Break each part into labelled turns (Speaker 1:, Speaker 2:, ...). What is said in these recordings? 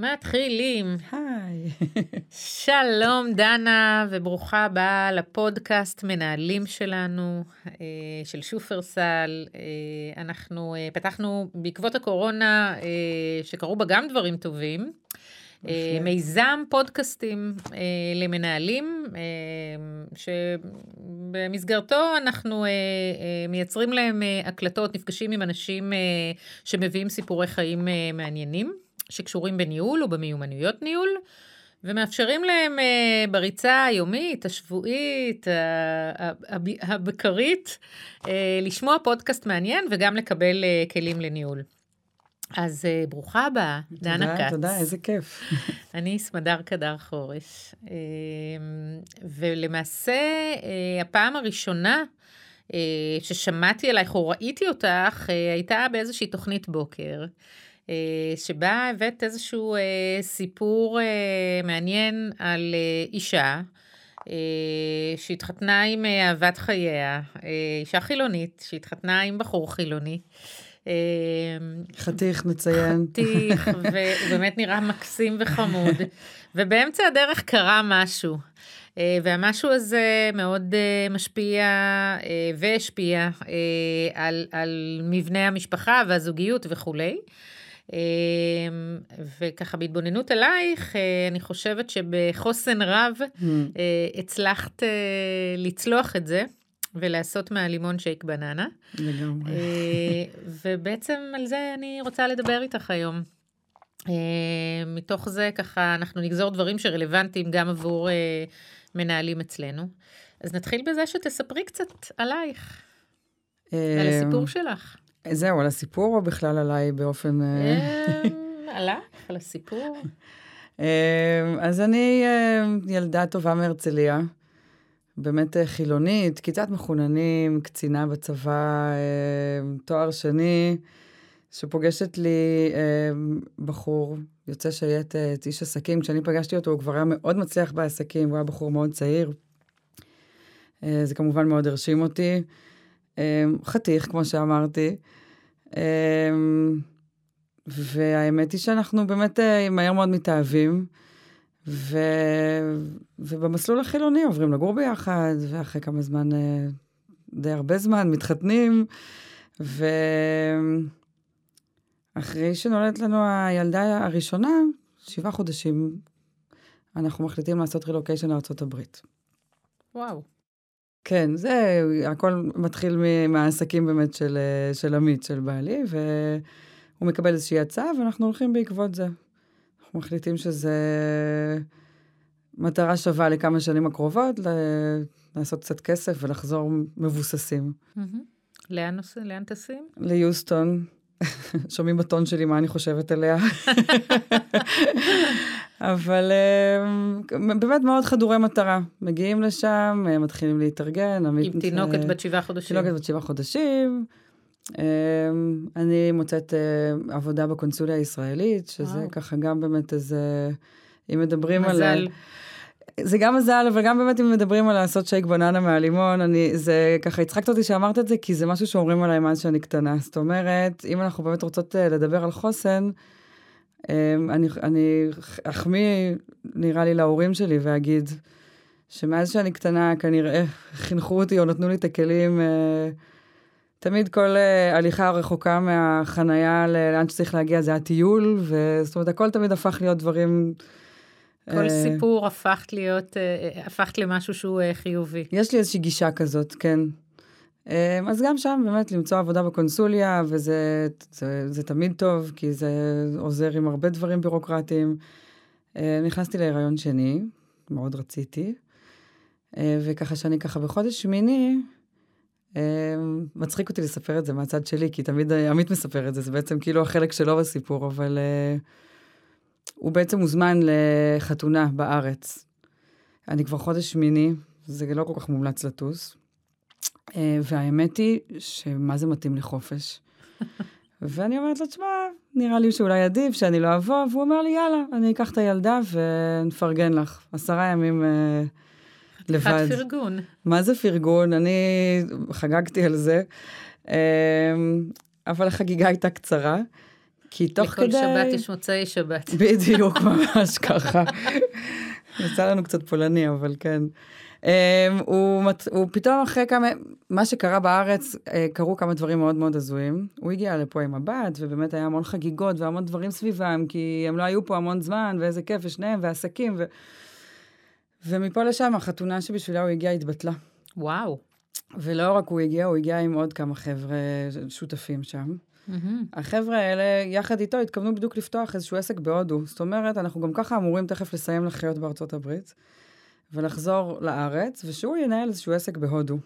Speaker 1: מתחילים.
Speaker 2: היי.
Speaker 1: שלום דנה וברוכה הבאה לפודקאסט מנהלים שלנו, אה, של שופרסל. אה, אנחנו אה, פתחנו בעקבות הקורונה, שקרו בה גם דברים טובים. מיזם פודקאסטים למנהלים, שבמסגרתו אנחנו מייצרים להם הקלטות, נפגשים עם אנשים שמביאים סיפורי חיים מעניינים. שקשורים בניהול ובמיומנויות ניהול, ומאפשרים להם uh, בריצה היומית, השבועית, הבקרית, uh, לשמוע פודקאסט מעניין וגם לקבל uh, כלים לניהול. אז uh, ברוכה הבאה, דנה כץ.
Speaker 2: תודה, תודה, איזה כיף.
Speaker 1: אני סמדר קדר חורש, uh, ולמעשה uh, הפעם הראשונה uh, ששמעתי עלייך או ראיתי אותך uh, הייתה באיזושהי תוכנית בוקר. אה, שבה הבאת איזשהו אה, סיפור אה, מעניין על אישה. שהתחתנה עם אהבת חייה, אישה חילונית שהתחתנה עם בחור חילוני.
Speaker 2: חתיך, נציין.
Speaker 1: חתיך, והוא באמת נראה מקסים וחמוד. ובאמצע הדרך קרה משהו. והמשהו הזה מאוד משפיע והשפיע על, על מבנה המשפחה והזוגיות וכולי. אמ, וככה בהתבוננות עלייך, אה, אני חושבת שבחוסן רב mm. אה, הצלחת אה, לצלוח את זה. ולעשות מהלימון שייק בננה.
Speaker 2: לגמרי.
Speaker 1: ובעצם על זה אני רוצה לדבר איתך היום. מתוך זה ככה אנחנו נגזור דברים שרלוונטיים גם עבור מנהלים אצלנו. אז נתחיל בזה שתספרי קצת עלייך, על הסיפור שלך.
Speaker 2: זהו, על הסיפור או בכלל עליי באופן...
Speaker 1: אה, אמ, עלייך, על הסיפור.
Speaker 2: אז אני ילדה טובה מהרצליה, באמת אה, חילונית, כיתת מחוננים, קצינה בצבא, תואר שני, שפוגשת לי בחור יוצא שייטת, איש עסקים. כשאני פגשתי אותו, הוא כבר היה מאוד מצליח בעסקים, הוא היה בחור מאוד צעיר. אה, זה כמובן מאוד הרשים אותי. אמ, חתיך, כמו שאמרתי. אמ, והאמת היא שאנחנו באמת אה, מהר מאוד מתאהבים, ו... ובמסלול החילוני עוברים לגור ביחד, ואחרי כמה זמן, אה, די הרבה זמן, מתחתנים, ואחרי שנולדת לנו הילדה הראשונה, שבעה חודשים, אנחנו מחליטים לעשות רילוקיישן לארה"ב.
Speaker 1: וואו.
Speaker 2: כן, זה, הכל מתחיל מהעסקים באמת של, של עמית, של בעלי, והוא מקבל איזושהי הצעה, ואנחנו הולכים בעקבות זה. אנחנו מחליטים שזה מטרה שווה לכמה שנים הקרובות, לעשות קצת כסף ולחזור מבוססים.
Speaker 1: לאן, לאן טסים?
Speaker 2: ליוסטון. שומעים בטון שלי מה אני חושבת עליה. אבל אה, באמת מאוד חדורי מטרה. מגיעים לשם, אה, מתחילים להתארגן.
Speaker 1: עם תינוקת בת שבעה חודשים.
Speaker 2: תינוקת בת שבעה חודשים. אה, אני מוצאת עבודה בקונסוליה הישראלית, שזה ככה גם באמת איזה, אם מדברים על... מזל. זה גם מזל, אבל גם באמת אם מדברים על לעשות שייק בננה מהלימון, אני, זה ככה הצחקת אותי שאמרת את זה, כי זה משהו שאומרים עליי מאז שאני קטנה. זאת אומרת, אם אנחנו באמת רוצות לדבר על חוסן, אמ, אני, אני אחמיא, נראה לי, להורים שלי ואגיד שמאז שאני קטנה, כנראה חינכו אותי או נתנו לי את הכלים, אה, תמיד כל אה, הליכה רחוקה מהחנייה לאן שצריך להגיע זה הטיול, וזאת אומרת, הכל תמיד הפך להיות דברים...
Speaker 1: כל uh, סיפור הפכת להיות, הפכת למשהו שהוא חיובי.
Speaker 2: יש לי איזושהי גישה כזאת, כן. אמ, אז גם שם באמת למצוא עבודה בקונסוליה, וזה זה, זה תמיד טוב, כי זה עוזר עם הרבה דברים בירוקרטיים. אה, נכנסתי להיריון שני, מאוד רציתי, אה, וככה שאני ככה בחודש שמיני, אה, מצחיק אותי לספר את זה מהצד שלי, כי תמיד עמית מספר את זה, זה בעצם כאילו החלק שלו בסיפור, אבל הוא בעצם מוזמן לחתונה בארץ. אני כבר חודש שמיני, זה לא כל כך מומלץ לטוס. אה, והאמת היא שמה זה מתאים לחופש. ואני אומרת לו, תשמע, נראה לי שאולי עדיף שאני לא אבוא, והוא אומר לי, יאללה, אני אקח את הילדה ונפרגן לך. עשרה ימים אה, לבד.
Speaker 1: חד פרגון.
Speaker 2: מה זה פרגון? אני חגגתי על זה, אה, אבל החגיגה הייתה קצרה, כי תוך
Speaker 1: לכל
Speaker 2: כדי...
Speaker 1: שבת יש מוצאי שבת.
Speaker 2: בדיוק, ממש ככה. יצא לנו קצת פולני, אבל כן. Um, הוא, הוא פתאום אחרי כמה, מה שקרה בארץ, uh, קרו כמה דברים מאוד מאוד הזויים. הוא הגיע לפה עם הבת, ובאמת היה המון חגיגות והמון דברים סביבם, כי הם לא היו פה המון זמן, ואיזה כיף, ושניהם, ועסקים, ו... ומפה לשם, החתונה שבשבילה הוא הגיע התבטלה.
Speaker 1: וואו.
Speaker 2: ולא רק הוא הגיע, הוא הגיע עם עוד כמה חבר'ה שותפים שם.
Speaker 1: מהמם.
Speaker 2: החבר'ה האלה, יחד איתו, התכוונו בדיוק לפתוח איזשהו עסק בהודו. זאת אומרת, אנחנו גם ככה אמורים תכף לסיים לחיות בארצות הברית, ולחזור לארץ, ושהוא ינהל איזשהו עסק בהודו.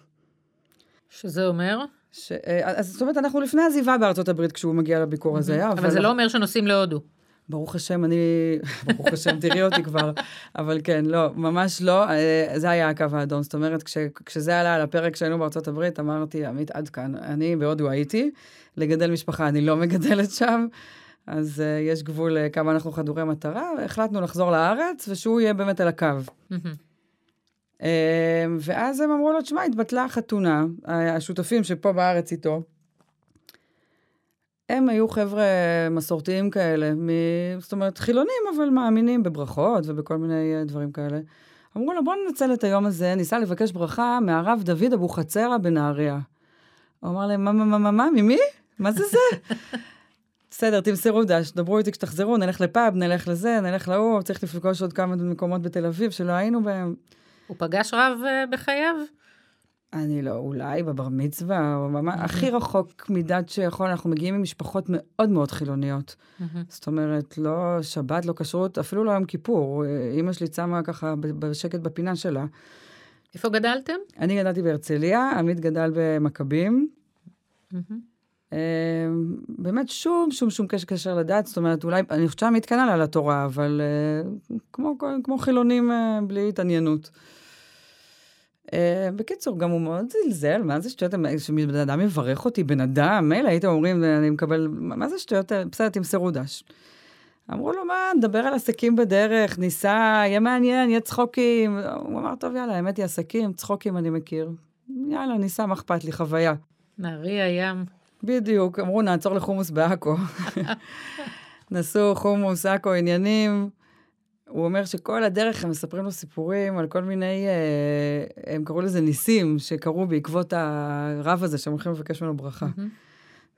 Speaker 1: שזה אומר?
Speaker 2: ש... אה, אז זאת אומרת, אנחנו לפני עזיבה בארצות הברית כשהוא מגיע לביקור הזה,
Speaker 1: אבל זה לא אומר שנוסעים להודו.
Speaker 2: ברוך השם, אני... ברוך השם, תראי אותי כבר. אבל כן, לא, ממש לא. אה, זה היה הקו האדום. זאת אומרת, כש... כשזה עלה על הפרק כשהיינו בארצות הברית, אמרתי, עמית, עד כאן. אני בהודו הייתי, לגדל משפחה אני לא מגדלת שם, אז uh, יש גבול uh, כמה אנחנו חדורי מטרה, והחלטנו לחזור לארץ, ושהוא יהיה באמת על הקו. Uh, ואז הם אמרו לו, תשמע, התבטלה החתונה, השותפים שפה בארץ איתו, הם היו חבר'ה מסורתיים כאלה, מ... זאת אומרת, חילונים, אבל מאמינים בברכות ובכל מיני אה, דברים כאלה. אמרו לו, בוא ננצל את היום הזה, ניסה לבקש ברכה מהרב דוד אבוחצירא בנהריה. הוא אמר להם, מה, מה, מה, מה, ממי? מה זה זה? בסדר, תמסרו דש, דברו איתי כשתחזרו, נלך לפאב, נלך לזה, נלך להוא, צריך לפגוש עוד כמה מקומות בתל אביב שלא היינו בהם.
Speaker 1: הוא פגש רב אה, בחייו?
Speaker 2: אני לא, אולי בבר מצווה, או ממש, הכי רחוק מדת שיכול, אנחנו מגיעים ממשפחות מאוד מאוד חילוניות. זאת אומרת, לא שבת, לא כשרות, אפילו לא יום כיפור. אימא שלי צמה ככה בשקט בפינה שלה.
Speaker 1: איפה גדלתם?
Speaker 2: אני גדלתי בהרצליה, עמית גדל במכבים. אה, באמת שום, שום, שום קשר, קשר לדת, זאת אומרת, אולי, אני חושבת שעמית כן עלה לתורה, אבל אה, כמו, כמו חילונים אה, בלי התעניינות. אה, בקיצור, גם הוא מאוד זלזל, מה זה שטויות, שבן אדם יברך אותי, בן אדם, מילא הייתם אומרים, אני מקבל, מה זה שטויות? בסדר, תמסרו דש. אמרו לו, מה, נדבר על עסקים בדרך, ניסע, יהיה מעניין, יהיה צחוקים. הוא אמר, טוב, יאללה, האמת היא עסקים, צחוקים אני מכיר. יאללה, ניסע, מה אכפת לי, חוויה.
Speaker 1: נהריה, ים.
Speaker 2: בדיוק, אמרו, נעצור לחומוס בעכו. נסעו חומוס, עכו, עניינים. הוא אומר שכל הדרך הם מספרים לו סיפורים על כל מיני, אה, הם קראו לזה ניסים, שקרו בעקבות הרב הזה, שהם הולכים לבקש ממנו ברכה.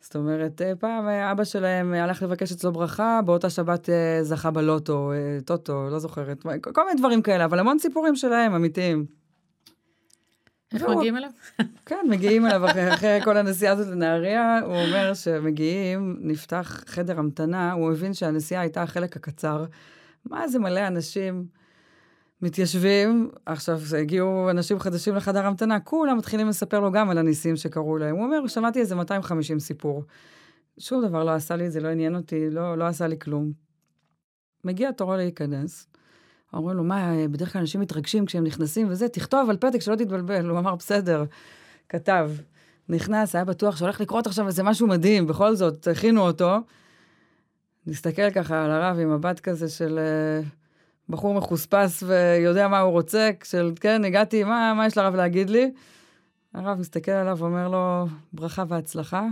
Speaker 2: זאת אומרת, אה, פעם אה, אבא שלהם אה, הלך לבקש אצלו ברכה, באותה שבת אה, זכה בלוטו, אה, טוטו, לא זוכרת, כל מיני דברים כאלה, אבל המון סיפורים שלהם, אמיתיים.
Speaker 1: איך
Speaker 2: והוא-
Speaker 1: מגיעים אליו?
Speaker 2: כן, מגיעים אליו אחרי, אחרי כל הנסיעה הזאת לנהריה, הוא אומר שמגיעים, נפתח חדר המתנה, הוא הבין שהנסיעה הייתה החלק הקצר. מה זה מלא אנשים מתיישבים, עכשיו הגיעו אנשים חדשים לחדר המתנה, כולם מתחילים לספר לו גם על הניסים שקרו להם. הוא אומר, שמעתי איזה 250 סיפור. שום דבר לא עשה לי זה, לא עניין אותי, לא, לא עשה לי כלום. מגיע תורו להיכנס, אומרים לו, מה, בדרך כלל אנשים מתרגשים כשהם נכנסים וזה, תכתוב על פתק שלא תתבלבל. הוא אמר, בסדר, כתב. נכנס, היה בטוח שהולך לקרות עכשיו איזה משהו מדהים, בכל זאת, הכינו אותו. נסתכל ככה על הרב עם מבט כזה של uh, בחור מחוספס ויודע מה הוא רוצה, של כן, הגעתי, מה, מה יש לרב להגיד לי? הרב מסתכל עליו ואומר לו, ברכה והצלחה,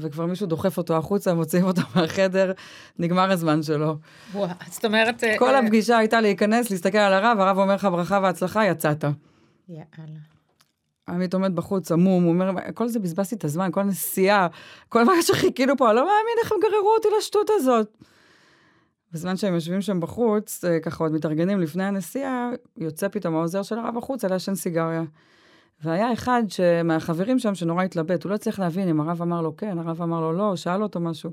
Speaker 2: וכבר מישהו דוחף אותו החוצה, מוציאים אותו מהחדר, נגמר הזמן שלו.
Speaker 1: וואו, זאת אומרת... אה,
Speaker 2: כל
Speaker 1: אה,
Speaker 2: הפגישה הייתה להיכנס, להסתכל על הרב, הרב אומר לך ברכה והצלחה, יצאת.
Speaker 1: יאללה.
Speaker 2: עמית עומד בחוץ, עמום, הוא אומר, כל זה בזבזתי את הזמן, כל נסיעה, כל מה שחיכינו פה, אני לא מאמין איך הם גררו אותי לשטות הזאת. בזמן שהם יושבים שם בחוץ, אה, ככה עוד מתארגנים לפני הנסיעה, יוצא פתאום העוזר של הרב החוצה לעשן סיגריה. והיה אחד מהחברים שם שנורא התלבט, הוא לא הצליח להבין אם הרב אמר לו כן, הרב אמר לו לא, שאל אותו משהו.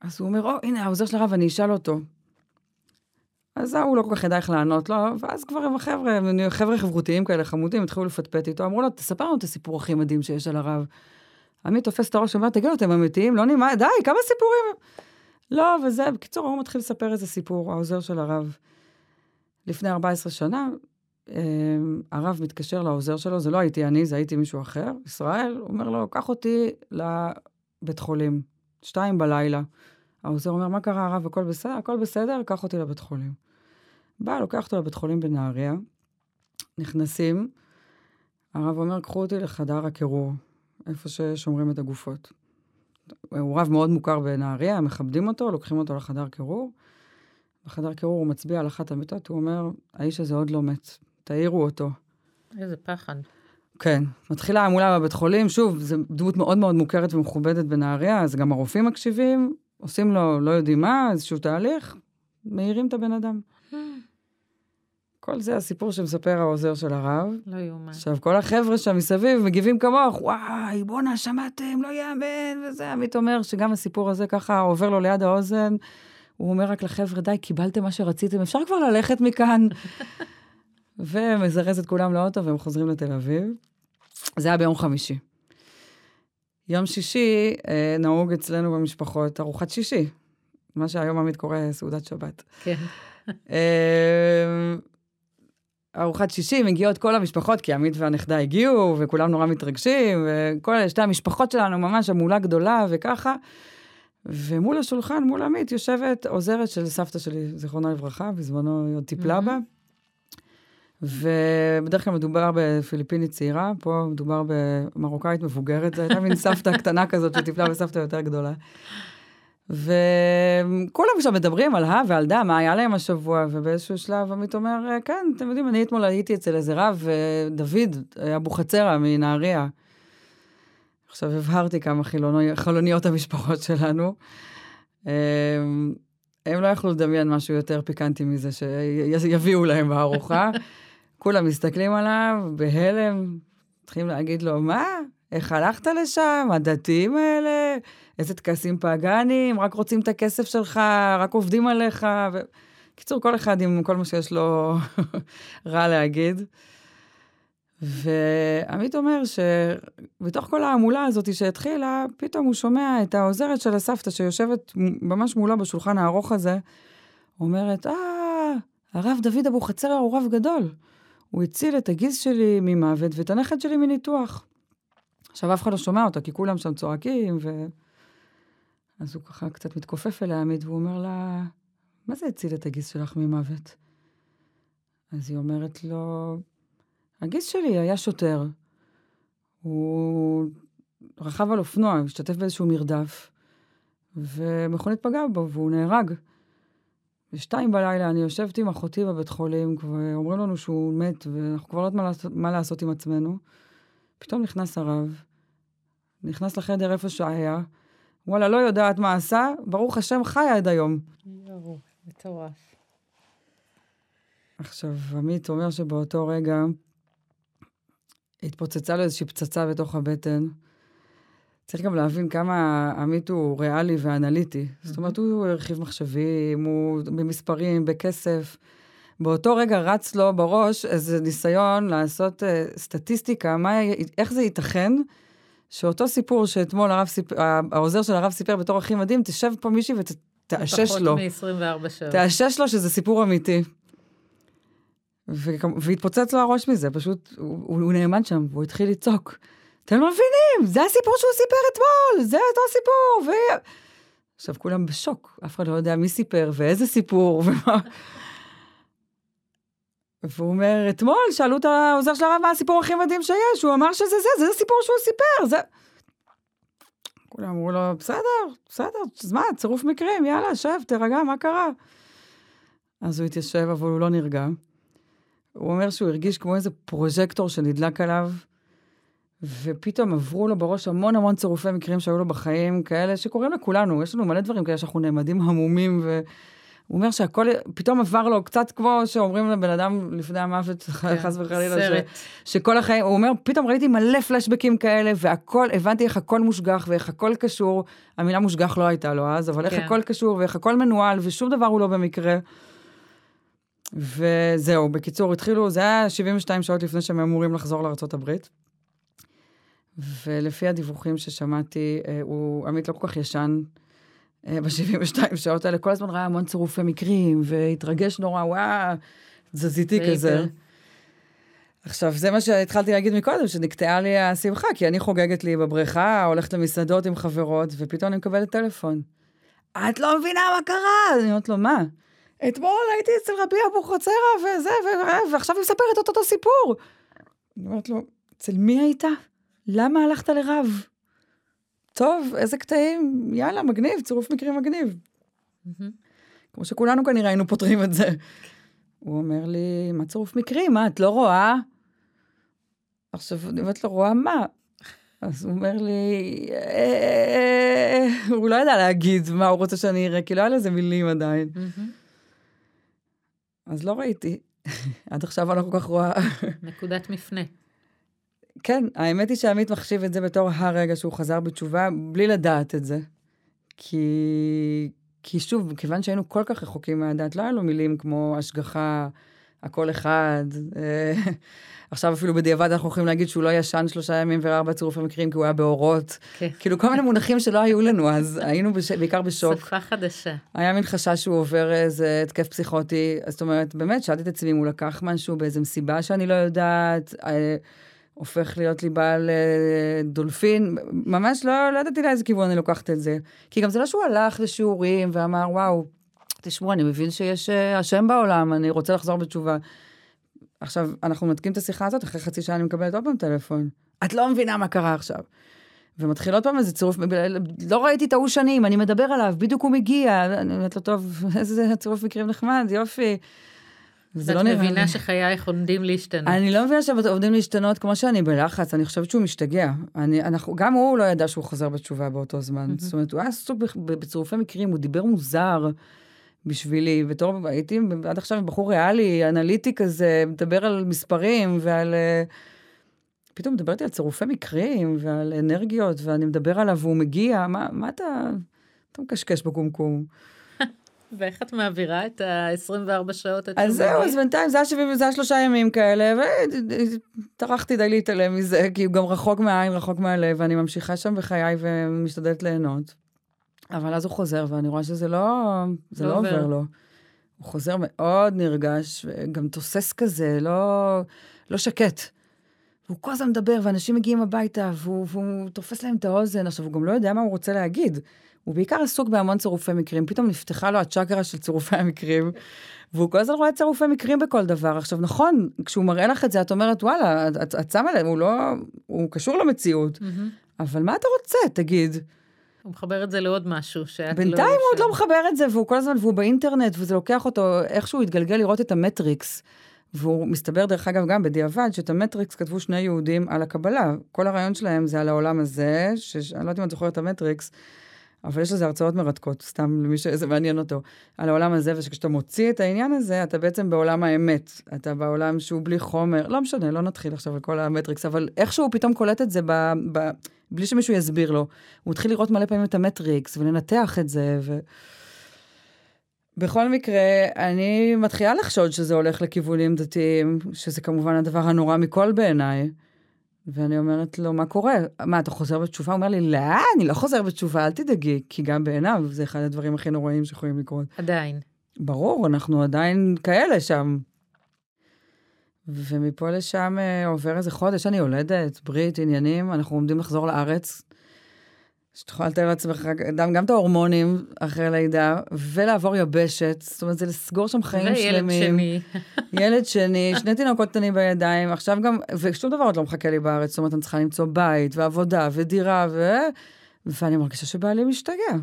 Speaker 2: אז הוא אומר, או, הנה, העוזר של הרב, אני אשאל אותו. אז ההוא לא כל כך ידע איך לענות לו, ואז כבר הם החבר'ה, חבר'ה חברותיים כאלה, חמודים, התחילו לפטפט איתו, אמרו לו, תספר לנו את הסיפור הכי מדהים שיש על הרב. עמית תופס את הראש ואומר, תגידו, אתם אמיתיים? לא נמאס, די, כמה סיפורים? לא, וזה, בקיצור, הוא מתחיל לספר איזה סיפור, העוזר של הרב. לפני 14 שנה, הרב מתקשר לעוזר שלו, זה לא הייתי אני, זה הייתי מישהו אחר, ישראל, הוא אומר לו, קח אותי לבית חולים, שתיים בלילה. העוזר אומר, מה קרה הרב, הכל בסדר? הכל בסדר, קח אותי לבית חולים. בא, לוקח אותו לבית חולים בנהריה, נכנסים, הרב אומר, קחו אותי לחדר הקירור, איפה ששומרים את הגופות. הוא רב מאוד מוכר בנהריה, מכבדים אותו, לוקחים אותו לחדר קירור. בחדר קירור הוא מצביע על אחת המיטות, הוא אומר, האיש הזה עוד לא מת, תעירו אותו.
Speaker 1: איזה פחד.
Speaker 2: כן, מתחילה המולה בבית חולים, שוב, זו דמות מאוד מאוד מוכרת ומכובדת בנהריה, אז גם הרופאים מקשיבים, עושים לו, לא יודעים מה, איזשהו תהליך, מעירים את הבן אדם. כל זה הסיפור שמספר העוזר של הרב.
Speaker 1: לא יאומן.
Speaker 2: עכשיו, כל החבר'ה שם מסביב מגיבים כמוך, וואי, בואנה, שמעתם, לא יאמן, וזה. עמית אומר שגם הסיפור הזה ככה עובר לו ליד האוזן. הוא אומר רק לחבר'ה, די, קיבלתם מה שרציתם, אפשר כבר ללכת מכאן. ומזרז את כולם לאוטו והם חוזרים לתל אביב. זה היה ביום חמישי. יום שישי אה, נהוג אצלנו במשפחות ארוחת שישי, מה שהיום עמית קורא סעודת שבת.
Speaker 1: כן.
Speaker 2: אה, ארוחת שישי, מגיעות כל המשפחות, כי עמית והנכדה הגיעו, וכולם נורא מתרגשים, וכל שתי המשפחות שלנו ממש המולה גדולה וככה. ומול השולחן, מול עמית, יושבת עוזרת של סבתא שלי, זיכרונה לברכה, בזמנו היא עוד טיפלה בה. ובדרך כלל מדובר בפיליפינית צעירה, פה מדובר במרוקאית מבוגרת, זו הייתה מין סבתא קטנה כזאת שטיפלה בסבתא יותר גדולה. וכולם שם מדברים על הא ועל דה, מה היה להם השבוע, ובאיזשהו שלב עמית אומר, כן, אתם יודעים, אני אתמול הייתי אצל איזה רב, דוד אבוחצירא מנהריה. עכשיו הבהרתי כמה חילוניות המשפחות שלנו. הם לא יכלו לדמיין משהו יותר פיקנטי מזה שיביאו להם בארוחה. כולם מסתכלים עליו בהלם, מתחילים להגיד לו, מה? איך הלכת לשם? הדתיים האלה? איזה טקסים פאגאנים? רק רוצים את הכסף שלך, רק עובדים עליך. ו... קיצור, כל אחד עם כל מה שיש לו רע להגיד. ועמית אומר שבתוך כל ההמולה הזאת שהתחילה, פתאום הוא שומע את העוזרת של הסבתא שיושבת ממש מולה בשולחן הארוך הזה, אומרת, אה, הרב דוד אבוחצירא הוא רב גדול. הוא הציל את הגיס שלי ממוות ואת הנכד שלי מניתוח. עכשיו, אף אחד לא שומע אותה, כי כולם שם צועקים, ו... אז הוא ככה קצת מתכופף אליה, עמית, והוא אומר לה, מה זה הציל את הגיס שלך ממוות? אז היא אומרת לו, הגיס שלי היה שוטר. הוא רכב על אופנוע, השתתף באיזשהו מרדף, ומכונית פגעה בו, והוא נהרג. בשתיים בלילה אני יושבת עם אחותי בבית חולים, ואומרים לנו שהוא מת, ואנחנו כבר לא יודעים מה, לעשות, מה לעשות עם עצמנו. פתאום נכנס הרב, נכנס לחדר איפה שהיה, וואלה, לא יודעת מה עשה, ברוך השם חי עד היום.
Speaker 1: יואו, מטורף.
Speaker 2: עכשיו, עמית אומר שבאותו רכע התפוצצה לו איזושהי פצצה בתוך הבטן. צריך גם להבין כמה עמית הוא ריאלי ואנליטי. זאת אומרת, הוא הרחיב מחשבים, הוא במספרים, בכסף. באותו רגע רץ לו בראש איזה ניסיון לעשות uh, סטטיסטיקה, מה, איך זה ייתכן שאותו סיפור שאתמול הרב סיפ... העוזר של הרב סיפר בתור הכי מדהים, תשב פה מישהי ותאשש לו.
Speaker 1: פחות מ-24 שעות.
Speaker 2: תאשש לו שזה סיפור אמיתי. ו... והתפוצץ לו הראש מזה, פשוט, הוא, הוא נאמן שם, והוא התחיל לצעוק. אתם לא מבינים, זה הסיפור שהוא סיפר אתמול, זה אותו סיפור. ו... עכשיו, כולם בשוק, אף אחד לא יודע מי סיפר ואיזה סיפור ומה. והוא אומר, אתמול שאלו את העוזר של הרב מה הסיפור הכי מדהים שיש, הוא אמר שזה זה, זה הסיפור שהוא סיפר, זה... כולם אמרו לו, בסדר, בסדר, אז מה, צירוף מקרים, יאללה, שב, תירגע, מה קרה? אז הוא התיישב, אבל הוא לא נרגע. הוא אומר שהוא הרגיש כמו איזה פרוז'קטור שנדלק עליו, ופתאום עברו לו בראש המון המון צירופי מקרים שהיו לו בחיים, כאלה שקורים לכולנו, יש לנו מלא דברים כאלה שאנחנו נעמדים המומים, והוא אומר שהכל, פתאום עבר לו קצת כמו שאומרים לבן אדם לפני המוות, כן, חס וחלילה, ש, שכל החיים, הוא אומר, פתאום ראיתי מלא פלשבקים כאלה, והכל, הבנתי איך הכל מושגח ואיך הכל קשור, המילה מושגח לא הייתה לו אז, אבל כן. איך הכל קשור ואיך הכל מנוהל, ושום דבר הוא לא במקרה. וזהו, בקיצור, התחילו, זה היה 72 שעות לפני שהם אמורים לחזור לארה"ב. ולפי הדיווחים ששמעתי, אה, הוא, עמית לא כל כך ישן אה, ב-72 שעות האלה, כל הזמן ראה המון צירופי מקרים, והתרגש נורא, וואו, תזזיתי כזה. עכשיו, זה מה שהתחלתי להגיד מקודם, שנקטעה לי השמחה, כי אני חוגגת לי בבריכה, הולכת למסעדות עם חברות, ופתאום אני מקבלת טלפון. את לא מבינה מה קרה! אני אומרת לו, מה? אתמול הייתי אצל רבי אבוחצירא וזה, ועכשיו היא מספרת אותו סיפור. אני אומרת לו, אצל מי היית? למה הלכת לרב? טוב, איזה קטעים, יאללה, מגניב, צירוף מקרים מגניב. כמו שכולנו כנראה היינו פותרים את זה. הוא אומר לי, מה צירוף מקרים? מה, את לא רואה? עכשיו, אני אומרת לו, רואה מה? אז הוא אומר לי, "אה, הוא לא ידע להגיד מה הוא רוצה שאני אראה, כי לא היה לזה מילים עדיין. אז לא ראיתי. עד עכשיו אני לא כל כך רואה.
Speaker 1: נקודת מפנה.
Speaker 2: כן, האמת היא שעמית מחשיב את זה בתור הרגע שהוא חזר בתשובה, בלי לדעת את זה. כי, כי שוב, כיוון שהיינו כל כך רחוקים מהדת, לא היה לו מילים כמו השגחה, הכל אחד. אה, עכשיו אפילו בדיעבד אנחנו יכולים להגיד שהוא לא ישן שלושה ימים וארבע צירופי מקרים, כי הוא היה באורות.
Speaker 1: כן.
Speaker 2: כאילו כל מיני מונחים שלא היו לנו, אז היינו בש... בעיקר בשוק.
Speaker 1: שפה חדשה.
Speaker 2: היה מין חשש שהוא עובר איזה התקף פסיכוטי, זאת אומרת, באמת, שאלתי את עצמי אם הוא לקח משהו באיזה מסיבה שאני לא יודעת, אה, הופך להיות לי בעל אה, דולפין, ממש לא, לא ידעתי לאיזה כיוון אני לוקחת את זה. כי גם זה לא שהוא הלך לשיעורים ואמר, וואו, תשמעו, אני מבין שיש אה, השם בעולם, אני רוצה לחזור בתשובה. עכשיו, אנחנו מנתקים את השיחה הזאת, אחרי חצי שעה אני מקבלת עוד פעם טלפון. את לא מבינה מה קרה עכשיו. ומתחיל עוד פעם איזה צירוף, לא ראיתי את ההוא שנים, אני מדבר עליו, בדיוק הוא מגיע. אני אומרת לו, טוב, איזה צירוף מקרים נחמד, יופי. זה לא נראה לי.
Speaker 1: מבינה שחייך עומדים להשתנות.
Speaker 2: אני לא מבינה שעומדים להשתנות כמו שאני בלחץ, אני חושבת שהוא משתגע. אני, אנחנו, גם הוא לא ידע שהוא חוזר בתשובה באותו זמן. זאת אומרת, הוא היה עסוק בצירופי מקרים, הוא דיבר מוזר בשבילי. בתור, הייתי עד עכשיו בחור ריאלי, אנליטי כזה, מדבר על מספרים ועל... אה, פתאום מדברתי על צירופי מקרים ועל אנרגיות, ואני מדבר עליו והוא מגיע, מה, מה אתה... אתה מקשקש בקומקום.
Speaker 1: ואיך את מעבירה את ה-24 שעות?
Speaker 2: אז זהו? אז בינתיים זה היה 70, זה היה שלושה ימים כאלה, וטרחתי די להתעלם מזה, כי הוא גם רחוק מהעין, רחוק מהלב, ואני ממשיכה שם בחיי ומשתדלת ליהנות. אבל אז הוא חוזר, ואני רואה שזה לא, זה
Speaker 1: לא
Speaker 2: לא
Speaker 1: עובר.
Speaker 2: עובר לו. הוא חוזר מאוד נרגש, וגם תוסס כזה, לא, לא שקט. והוא כל הזמן מדבר, ואנשים מגיעים הביתה, והוא, והוא תופס להם את האוזן. עכשיו, הוא גם לא יודע מה הוא רוצה להגיד. הוא בעיקר עסוק בהמון צירופי מקרים. פתאום נפתחה לו הצ'קרה של צירופי המקרים, והוא כל הזמן רואה צירופי מקרים בכל דבר. עכשיו, נכון, כשהוא מראה לך את זה, את אומרת, וואלה, את, את שמה לב, הוא לא... הוא קשור למציאות.
Speaker 1: מהמם.
Speaker 2: אבל מה אתה רוצה, תגיד?
Speaker 1: הוא מחבר את זה לעוד משהו שאת לא...
Speaker 2: בינתיים הוא עוד לא מחבר את זה, והוא כל הזמן, והוא באינטרנט, וזה לוקח אותו, איכשהו התגלגל לראות את המטריקס. והוא מסתבר, דרך אגב, גם בדיעבד, שאת המטריקס כתבו שני יהודים על הקבלה. כל הרעיון שלהם זה על העולם הזה, שאני לא יודעת אם את זוכרת את המטריקס, אבל יש לזה הרצאות מרתקות, סתם למי שזה מעניין אותו, על העולם הזה, ושכשאתה מוציא את העניין הזה, אתה בעצם בעולם האמת. אתה בעולם שהוא בלי חומר, לא משנה, לא נתחיל עכשיו על כל המטריקס, אבל איכשהו הוא פתאום קולט את זה ב, ב, בלי שמישהו יסביר לו. הוא התחיל לראות מלא פעמים את המטריקס, ולנתח את זה, ו... בכל מקרה, אני מתחילה לחשוד שזה הולך לכיוונים דתיים, שזה כמובן הדבר הנורא מכל בעיניי. ואני אומרת לו, מה קורה? מה, אתה חוזר בתשובה? הוא אומר לי, לא, אני לא חוזר בתשובה, אל תדאגי, כי גם בעיניו זה אחד הדברים הכי נוראים שיכולים לקרות.
Speaker 1: עדיין.
Speaker 2: ברור, אנחנו עדיין כאלה שם. ומפה לשם אה, עובר איזה חודש, אני יולדת, ברית, עניינים, אנחנו עומדים לחזור לארץ. שאתה יכול לתאר לעצמך גם, גם את ההורמונים אחרי לידה, ולעבור יבשת, זאת אומרת, זה לסגור שם חיים
Speaker 1: וילד
Speaker 2: שלמים.
Speaker 1: שני.
Speaker 2: ילד שני, שני תינוקות קטנים בידיים, עכשיו גם, ושום דבר עוד לא מחכה לי בארץ, זאת אומרת, אני צריכה למצוא בית, ועבודה, ודירה, ו... ואני מרגישה שבעלי משתגע.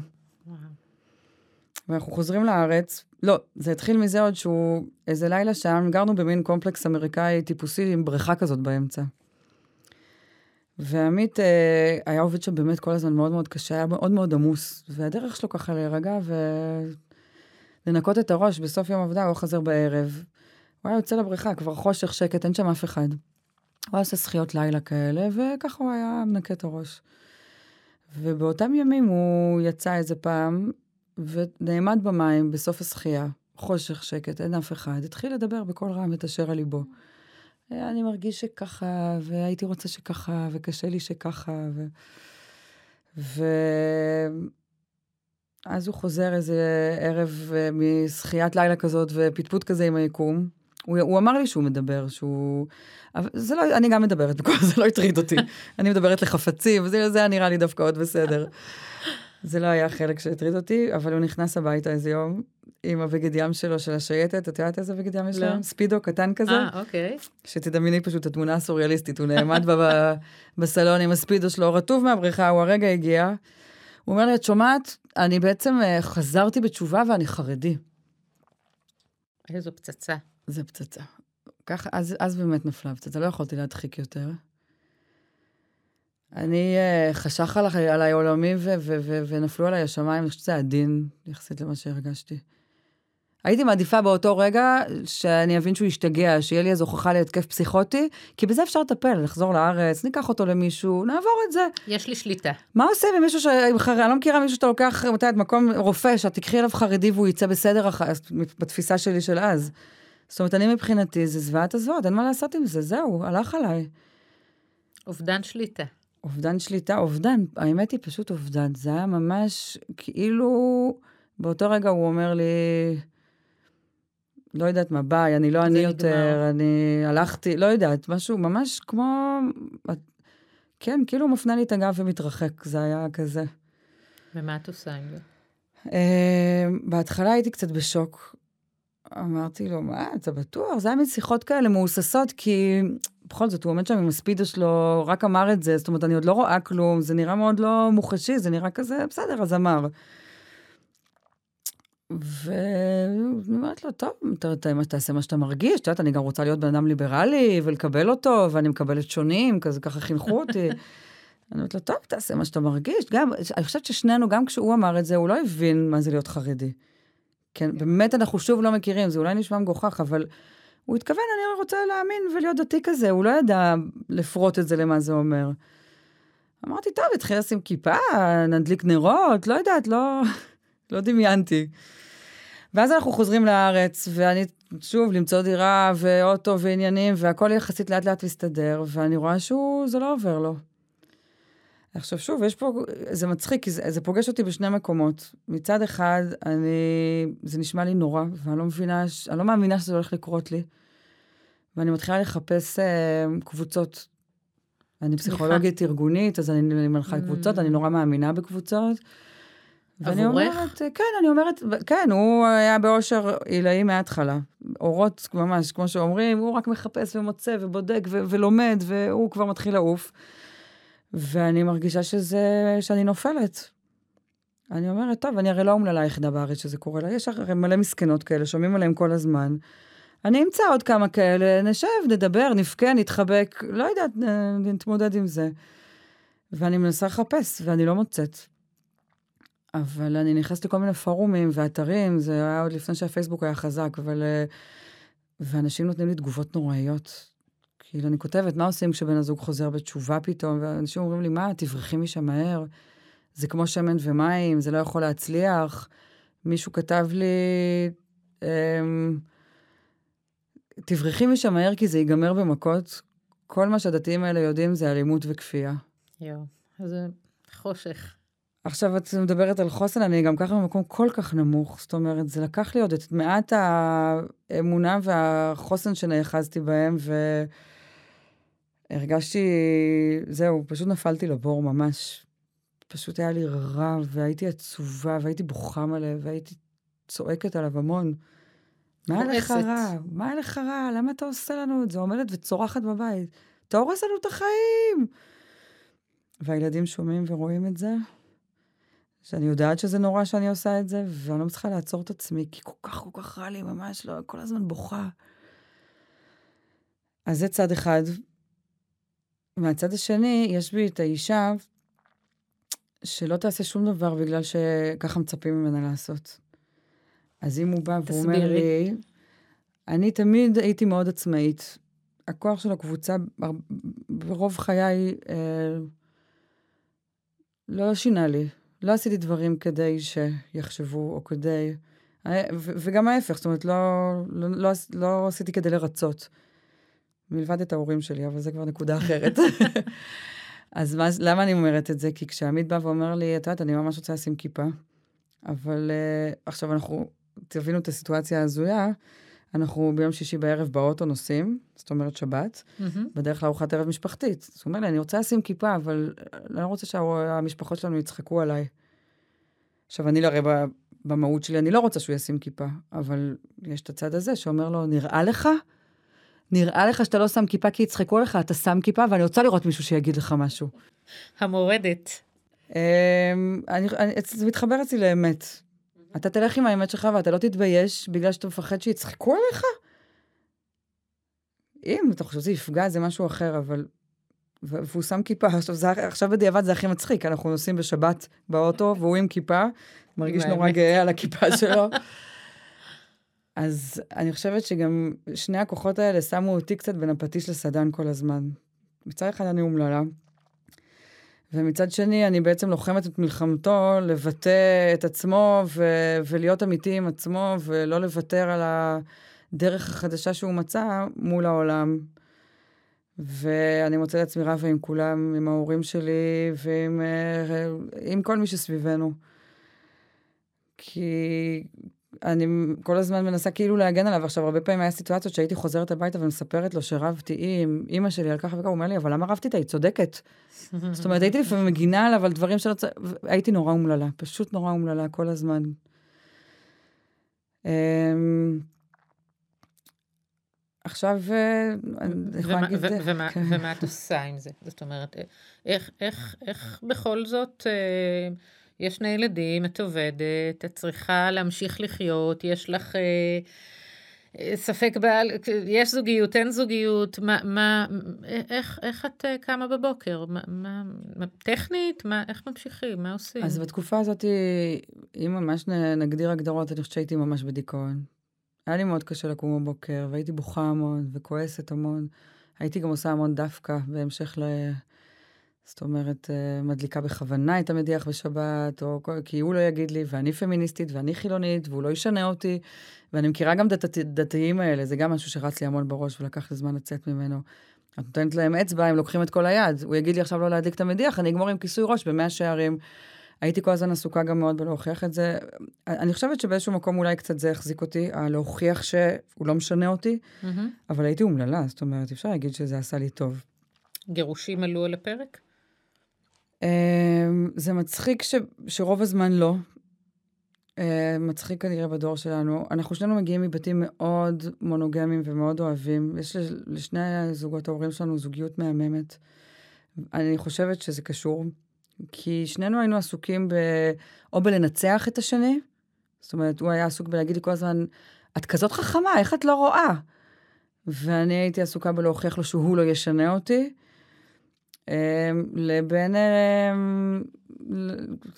Speaker 2: ואנחנו חוזרים לארץ. לא, זה התחיל מזה עוד שהוא, איזה לילה שם, גרנו במין קומפלקס אמריקאי טיפוסי עם בריכה כזאת באמצע. ועמית אה, היה עובד שם באמת כל הזמן מאוד מאוד קשה, היה מאוד מאוד עמוס, והדרך שלו ככה להירגע ולנקות את הראש בסוף יום עבודה, הוא חוזר בערב. הוא היה יוצא לבריכה, כבר חושך, שקט, אין שם אף אחד. הוא היה עושה שחיות לילה כאלה, וככה הוא היה מנקה את הראש. ובאותם ימים הוא יצא איזה פעם, ונעמד במים בסוף השחייה, חושך, שקט, אין אף אחד, התחיל לדבר בקול רם את אשר על ליבו. אני מרגיש שככה, והייתי רוצה שככה, וקשה לי שככה, ו... ו... אז הוא חוזר איזה ערב אה, משחיית לילה כזאת ופטפוט כזה עם היקום. הוא, הוא אמר לי שהוא מדבר, שהוא... אבל זה לא, אני גם מדברת, זה לא הטריד אותי. אני מדברת לחפצים, זה היה נראה לי דווקא עוד בסדר. זה לא היה החלק שהטריד אותי, אבל הוא נכנס הביתה איזה יום עם הבגד ים שלו, של השייטת, את יודעת איזה בגד ים יש
Speaker 1: לא.
Speaker 2: לו? ספידו קטן כזה.
Speaker 1: אה, אוקיי.
Speaker 2: שתדמייני פשוט את התמונה הסוריאליסטית, הוא נעמד בה בסלון עם הספידו שלו, רטוב מהבריכה, הוא הרגע הגיע. הוא אומר לי, את שומעת, אני בעצם אה, חזרתי בתשובה ואני חרדי.
Speaker 1: איזו פצצה.
Speaker 2: זה פצצה. ככה, אז, אז באמת נפלה הפצצה, לא יכולתי להדחיק יותר. אני, uh, חשך עליי, עליי עולמי ו- ו- ו- ונפלו עליי השמיים, אני חושבת שזה עדין יחסית למה שהרגשתי. הייתי מעדיפה באותו רגע שאני אבין שהוא ישתגע, שיהיה לי איזו הוכחה להתקף פסיכוטי, כי בזה אפשר לטפל, לחזור לארץ, ניקח אותו למישהו, נעבור את זה.
Speaker 1: יש לי שליטה.
Speaker 2: מה עושים עם מישהו ש... אני לא מכירה מישהו שאתה לוקח, מתי את מקום רופא, שאת תקחי אליו חרדי והוא יצא בסדר, אח... בתפיסה שלי של אז. זאת אומרת, אני מבחינתי, זה זוועת הזוועות, אין מה לעשות עם זה, זהו, הלך עליי.
Speaker 1: אובדן שליטה.
Speaker 2: אובדן שליטה, אובדן, האמת היא פשוט אובדן. זה היה ממש כאילו, באותו רגע הוא אומר לי, לא יודעת מה, ביי, אני לא אני
Speaker 1: נגמר.
Speaker 2: יותר, אני הלכתי, לא יודעת, משהו ממש כמו, כן, כאילו הוא מפנה לי את הגב ומתרחק, זה היה כזה.
Speaker 1: ומה את עושה עם זה?
Speaker 2: Uh, בהתחלה הייתי קצת בשוק. אמרתי לו, מה, אתה בטוח? זה היה מין שיחות כאלה מהוססות, כי בכל זאת, הוא עומד שם עם הספידו שלו, רק אמר את זה, זאת אומרת, אני עוד לא רואה כלום, זה נראה מאוד לא מוחשי, זה נראה כזה, בסדר, אז אמר. ואני אומרת לו, טוב, אתה, אתה, תעשה מה שאתה מרגיש, את יודעת, אני גם רוצה להיות בן אדם ליברלי ולקבל אותו, ואני מקבלת שונים, כזה ככה חינכו אותי. אני אומרת לו, טוב, תעשה מה שאתה מרגיש. גם, אני חושבת ששנינו, גם כשהוא אמר את זה, הוא לא הבין מה זה להיות חרדי. כן, באמת אנחנו שוב לא מכירים, זה אולי נשמע מגוחך, אבל הוא התכוון, אני רוצה להאמין ולהיות דתי כזה, הוא לא ידע לפרוט את זה למה זה אומר. אמרתי, טוב, התחיל לשים כיפה, נדליק נרות, לא יודעת, לא, לא דמיינתי. ואז אנחנו חוזרים לארץ, ואני, שוב, למצוא דירה ואוטו ועניינים, והכל יחסית לאט לאט מסתדר, ואני רואה שהוא, זה לא עובר לו. עכשיו שוב, יש פה, זה מצחיק, כי זה, זה פוגש אותי בשני מקומות. מצד אחד, אני, זה נשמע לי נורא, ואני לא מבינה, אני לא מאמינה שזה הולך לקרות לי. ואני מתחילה לחפש אה, קבוצות. אני פסיכולוגית ארגונית, אז אני, אני מנחה
Speaker 1: Mm.
Speaker 2: קבוצות, אני נורא מאמינה בקבוצות. ואני
Speaker 1: עבורך?
Speaker 2: אומרת, כן, אני אומרת, כן, הוא היה באושר עילאי מההתחלה. אורות ממש, כמו שאומרים, הוא רק מחפש ומוצא ובודק ו- ולומד, והוא כבר מתחיל לעוף. ואני מרגישה שזה, שאני נופלת. אני אומרת, טוב, אני הרי לא אומללה היחידה בארץ שזה קורה לה, יש הרי מלא מסכנות כאלה, שומעים עליהן כל הזמן. אני אמצא עוד כמה כאלה, נשב, נדבר, נבכה, נתחבק, לא יודעת, נ- נתמודד עם זה. ואני מנסה לחפש, ואני לא מוצאת. אבל אני נכנסת לכל מיני פורומים ואתרים, זה היה עוד לפני שהפייסבוק היה חזק, אבל... אה, ואנשים נותנים לי תגובות נוראיות. כאילו, אני כותבת, מה עושים כשבן הזוג חוזר בתשובה פתאום? ואנשים אומרים לי, מה, תברחי משם מהר. זה כמו שמן ומים, זה לא יכול להצליח. מישהו כתב לי, אמ, תברחי משם מהר כי זה ייגמר במכות. כל מה שהדתיים האלה יודעים זה אלימות וכפייה.
Speaker 1: יואו, זה חושך.
Speaker 2: עכשיו את מדברת על חוסן, אני גם ככה במקום כל כך נמוך. זאת אומרת, זה לקח לי עוד את מעט האמונה והחוסן שנאחזתי בהם, והרגשתי, זהו, פשוט נפלתי לבור ממש. פשוט היה לי רע, והייתי עצובה, והייתי בוכה מלא, והייתי צועקת עליו המון. מה לך. רע? מה לך רע? למה אתה עושה לנו את זה? עומדת וצורחת בבית. אתה הורס לנו את החיים! והילדים שומעים ורואים את זה, שאני יודעת שזה נורא שאני עושה את זה, ואני לא מצליחה לעצור את עצמי, כי כל כך כל כך רע לי, ממש לא, כל הזמן בוכה. אז זה צד אחד. מהצד השני, יש בי את האישה שלא תעשה שום דבר בגלל שככה מצפים ממנה לעשות. אז אם הוא בא ואומר
Speaker 1: תסבירי.
Speaker 2: לי, אני תמיד הייתי מאוד עצמאית. הכוח של הקבוצה, ברוב חיי, אה, לא שינה לי. לא עשיתי דברים כדי שיחשבו, או כדי... אה, וגם ההפך, זאת אומרת, לא, לא, לא, לא עשיתי כדי לרצות. מלבד את ההורים שלי, אבל זה כבר נקודה אחרת. אז מה, למה אני אומרת את זה? כי כשעמית בא ואומר לי, את יודעת, אני ממש רוצה לשים כיפה, אבל uh, עכשיו אנחנו, תבינו את הסיטואציה ההזויה, אנחנו ביום שישי בערב באוטו נוסעים, זאת אומרת שבת,
Speaker 1: מהמם. בדרך
Speaker 2: לארוחת ערב משפחתית. אז הוא אומר לי, אני רוצה לשים כיפה, אבל אני לא רוצה שהמשפחות שלנו יצחקו עליי. עכשיו, אני הרי במהות שלי, אני לא רוצה שהוא ישים כיפה, אבל יש את הצד הזה שאומר לו, נראה לך? נראה לך שאתה לא שם כיפה כי יצחקו לך, אתה שם כיפה, ואני רוצה לראות מישהו שיגיד לך משהו.
Speaker 1: המורדת.
Speaker 2: אמ, זה מתחבר אצלי לאמת. אתה תלך עם האמת שלך ואתה לא תתבייש בגלל שאתה מפחד שיצחקו עליך? אם אתה חושב שזה יפגע, זה משהו אחר, אבל... והוא שם כיפה. עכשיו, זה, עכשיו בדיעבד זה הכי מצחיק, אנחנו נוסעים בשבת באוטו, והוא עם כיפה, מרגיש נורא. גאה על הכיפה שלו. אז אני חושבת שגם שני הכוחות האלה שמו אותי קצת בין הפטיש לסדן כל הזמן. מצד אחד אני אומללה, ומצד שני, אני בעצם לוחמת את מלחמתו לבטא את עצמו ו- ולהיות אמיתי עם עצמו, ולא לוותר על הדרך החדשה שהוא מצא מול העולם. ואני מוצאת את עצמי רבה עם כולם, עם ההורים שלי ועם אה, עם כל מי שסביבנו. כי אני כל הזמן מנסה כאילו להגן עליו. עכשיו, הרבה פעמים היה סיטואציות שהייתי חוזרת הביתה ומספרת לו שרבתי עם אימא שלי על ככה וככה, הוא אומר לי, אבל למה רבתי איתה? היא צודקת. זאת אומרת, הייתי לפעמים מגינה עליו על דברים שלא צריך... הייתי נורא אומללה, פשוט נורא אומללה כל הזמן. אמ, עכשיו, אה, אני יכולה להגיד...
Speaker 1: ומה-
Speaker 2: כן.
Speaker 1: ומה את עושה עם זה? זאת אומרת, איך, איך, איך בכל זאת, אה, יש שני ילדים, את עובדת, את צריכה להמשיך לחיות, יש לך אה, אה, ספק בעל, יש זוגיות, אין זוגיות, מה, מה, איך, איך את אה, קמה בבוקר? מה, מה, טכנית? מה, איך ממשיכים? מה עושים?
Speaker 2: אז בתקופה הזאת, אם ממש נגדיר הגדרות, אני חושבת שהייתי ממש בדיכאון. היה לי מאוד קשה לקום בבוקר, והייתי בוכה המון וכועסת המון. הייתי גם עושה המון דווקא בהמשך ל... זאת אומרת, אה, מדליקה בכוונה את המדיח בשבת, או כי הוא לא יגיד לי, ואני פמיניסטית, ואני חילונית, והוא לא ישנה אותי. ואני מכירה גם דתת, דתיים האלה, זה גם משהו שרץ לי המון בראש, ולקח לי זמן לצאת ממנו. את נותנת להם אצבע, הם לוקחים את כל היד. הוא יגיד לי עכשיו לא להדליק את המדיח, אני אגמור עם כיסוי ראש במאה שערים. הייתי כל הזמן עסוקה גם מאוד בלהוכיח את זה. אני חושבת שבאיזשהו מקום אולי קצת זה החזיק אותי, הלהוכיח שהוא לא משנה אותי,
Speaker 1: מהמם.
Speaker 2: אבל הייתי אומללה, זאת אומרת, אפשר להגיד שזה עשה לי טוב.
Speaker 1: גירושים עלו על הפרק?
Speaker 2: אמ, זה מצחיק ש, שרוב הזמן לא. אמ, מצחיק כנראה בדור שלנו. אנחנו שנינו מגיעים מבתים מאוד מונוגמיים ומאוד אוהבים. יש לש- לשני הזוגות ההורים שלנו זוגיות מהממת. אני חושבת שזה קשור, כי שנינו היינו עסוקים ב... או בלנצח את השני, זאת אומרת, הוא היה עסוק בלהגיד לי כל הזמן, את כזאת חכמה, איך את לא רואה? ואני הייתי עסוקה בלהוכיח לו שהוא לא ישנה אותי. אמ, לבין, אמ,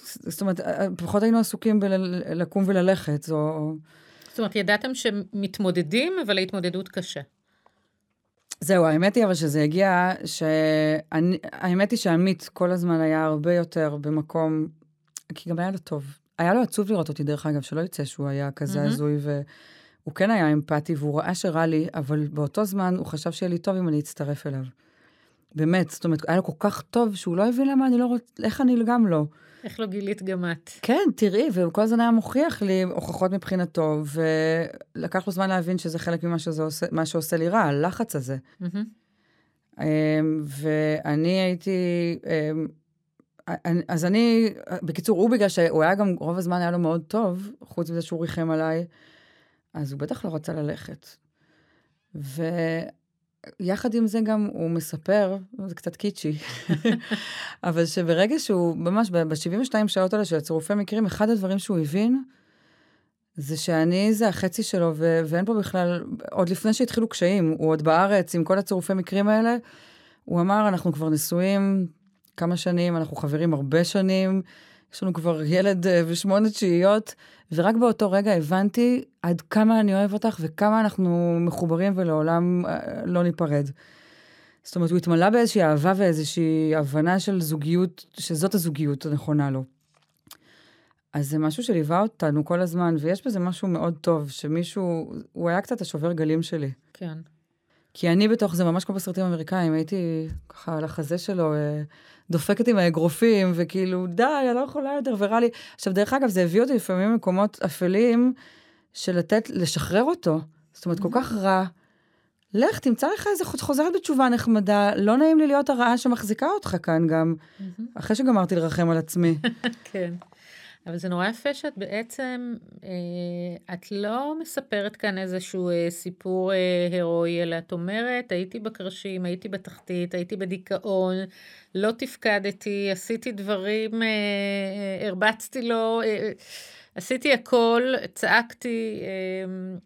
Speaker 2: זאת אומרת, פחות היינו עסוקים בלקום וללכת, זו...
Speaker 1: זאת אומרת, ידעתם שמתמודדים, אבל ההתמודדות קשה.
Speaker 2: זהו, האמת היא אבל שזה הגיע, שאני, האמת היא שעמית כל הזמן היה הרבה יותר במקום, כי גם היה לו טוב. היה לו עצוב לראות אותי, דרך אגב, שלא יצא שהוא היה כזה
Speaker 1: מהמם.
Speaker 2: הזוי, והוא כן היה אמפתי, והוא ראה שרע לי, אבל באותו זמן הוא חשב שיהיה לי טוב אם אני אצטרף אליו. באמת, זאת אומרת, היה לו כל כך טוב, שהוא לא הבין למה אני לא רוצה, איך אני גם לא.
Speaker 1: איך לא גילית גם את?
Speaker 2: כן, תראי, והוא כל הזמן היה מוכיח לי הוכחות מבחינתו, ולקח לו זמן להבין שזה חלק ממה שזה עושה, מה שעושה לי רע, הלחץ הזה. אמ, ואני הייתי, אמ, אז אני, בקיצור, הוא בגלל שהוא היה גם, רוב הזמן היה לו מאוד טוב, חוץ מזה שהוא ריחם עליי, אז הוא בטח לא רצה ללכת. ויחד עם זה גם הוא מספר, זה קצת קיצ'י, אבל שברגע שהוא, ממש ב-72 שעות האלה של הצירופי מקרים, אחד הדברים שהוא הבין, זה שאני זה החצי שלו, ו- ואין פה בכלל, עוד לפני שהתחילו קשיים, הוא עוד בארץ עם כל הצירופי מקרים האלה, הוא אמר, אנחנו כבר נשואים כמה שנים, אנחנו חברים הרבה שנים, יש לנו כבר ילד אה, ושמונה תשיעיות, ורק באותו רגע הבנתי עד כמה אני אוהב אותך וכמה אנחנו מחוברים ולעולם אה, לא ניפרד. זאת אומרת, הוא התמלא באיזושהי אהבה ואיזושהי הבנה של זוגיות, שזאת הזוגיות הנכונה לו. אז זה משהו שליווה אותנו כל הזמן, ויש בזה משהו מאוד טוב, שמישהו, הוא היה קצת השובר גלים שלי.
Speaker 1: כן.
Speaker 2: כי אני בתוך זה, ממש כמו בסרטים אמריקאים, הייתי ככה על החזה שלו, אה, דופקת עם האגרופים, וכאילו, די, אני לא יכולה יותר, ורע לי. עכשיו, דרך אגב, זה הביא אותי לפעמים למקומות אפלים של לתת, לשחרר אותו. זאת אומרת, כל כך רע. לך, תמצא לך איזה חוזרת בתשובה נחמדה, לא נעים לי להיות הרעה שמחזיקה אותך כאן גם,
Speaker 1: מהמם.
Speaker 2: אחרי שגמרתי לרחם על עצמי.
Speaker 1: כן. אבל זה נורא יפה שאת בעצם, אה, את לא מספרת כאן איזשהו אה, סיפור אה, הירואי, אלא את אומרת, הייתי בקרשים, הייתי בתחתית, הייתי בדיכאון, לא תפקדתי, עשיתי דברים, אה, אה, הרבצתי לו, אה, אה, עשיתי הכל, צעקתי, אה,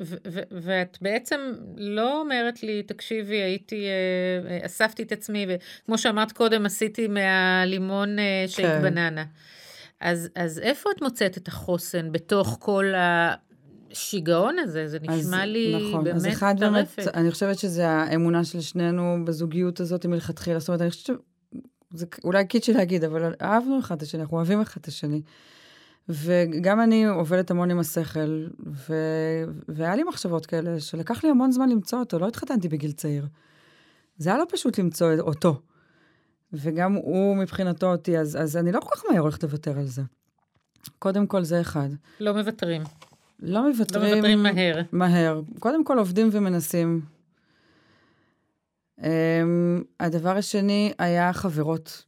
Speaker 1: ו- ו- ואת בעצם לא אומרת לי, תקשיבי, הייתי, אה, אה, אספתי את עצמי, וכמו שאמרת קודם, עשיתי מהלימון אה, שייק
Speaker 2: כן.
Speaker 1: בננה. אז, אז איפה את מוצאת את החוסן בתוך כל השיגעון הזה? זה נשמע
Speaker 2: אז,
Speaker 1: לי
Speaker 2: נכון,
Speaker 1: באמת
Speaker 2: אז אחד
Speaker 1: טרפת.
Speaker 2: באמת, אני חושבת שזה האמונה של שנינו בזוגיות הזאת מלכתחילה. זאת אומרת, אני חושבת שזה אולי קיצ'י להגיד, אבל אהבנו אחד את השני, אנחנו אוהבים אחד את השני. וגם אני עובדת המון עם השכל, ו... והיה לי מחשבות כאלה, שלקח לי המון זמן למצוא אותו, לא התחתנתי בגיל צעיר. זה היה לא פשוט למצוא אותו. וגם הוא מבחינתו אותי, אז, אז אני לא כל כך מהר הולכת לוותר על זה. קודם כל, זה אחד.
Speaker 1: לא מוותרים.
Speaker 2: לא
Speaker 1: לא
Speaker 2: מוותרים...
Speaker 1: מוותרים מהר.
Speaker 2: מהר. קודם כל עובדים ומנסים. Um, הדבר השני היה חברות.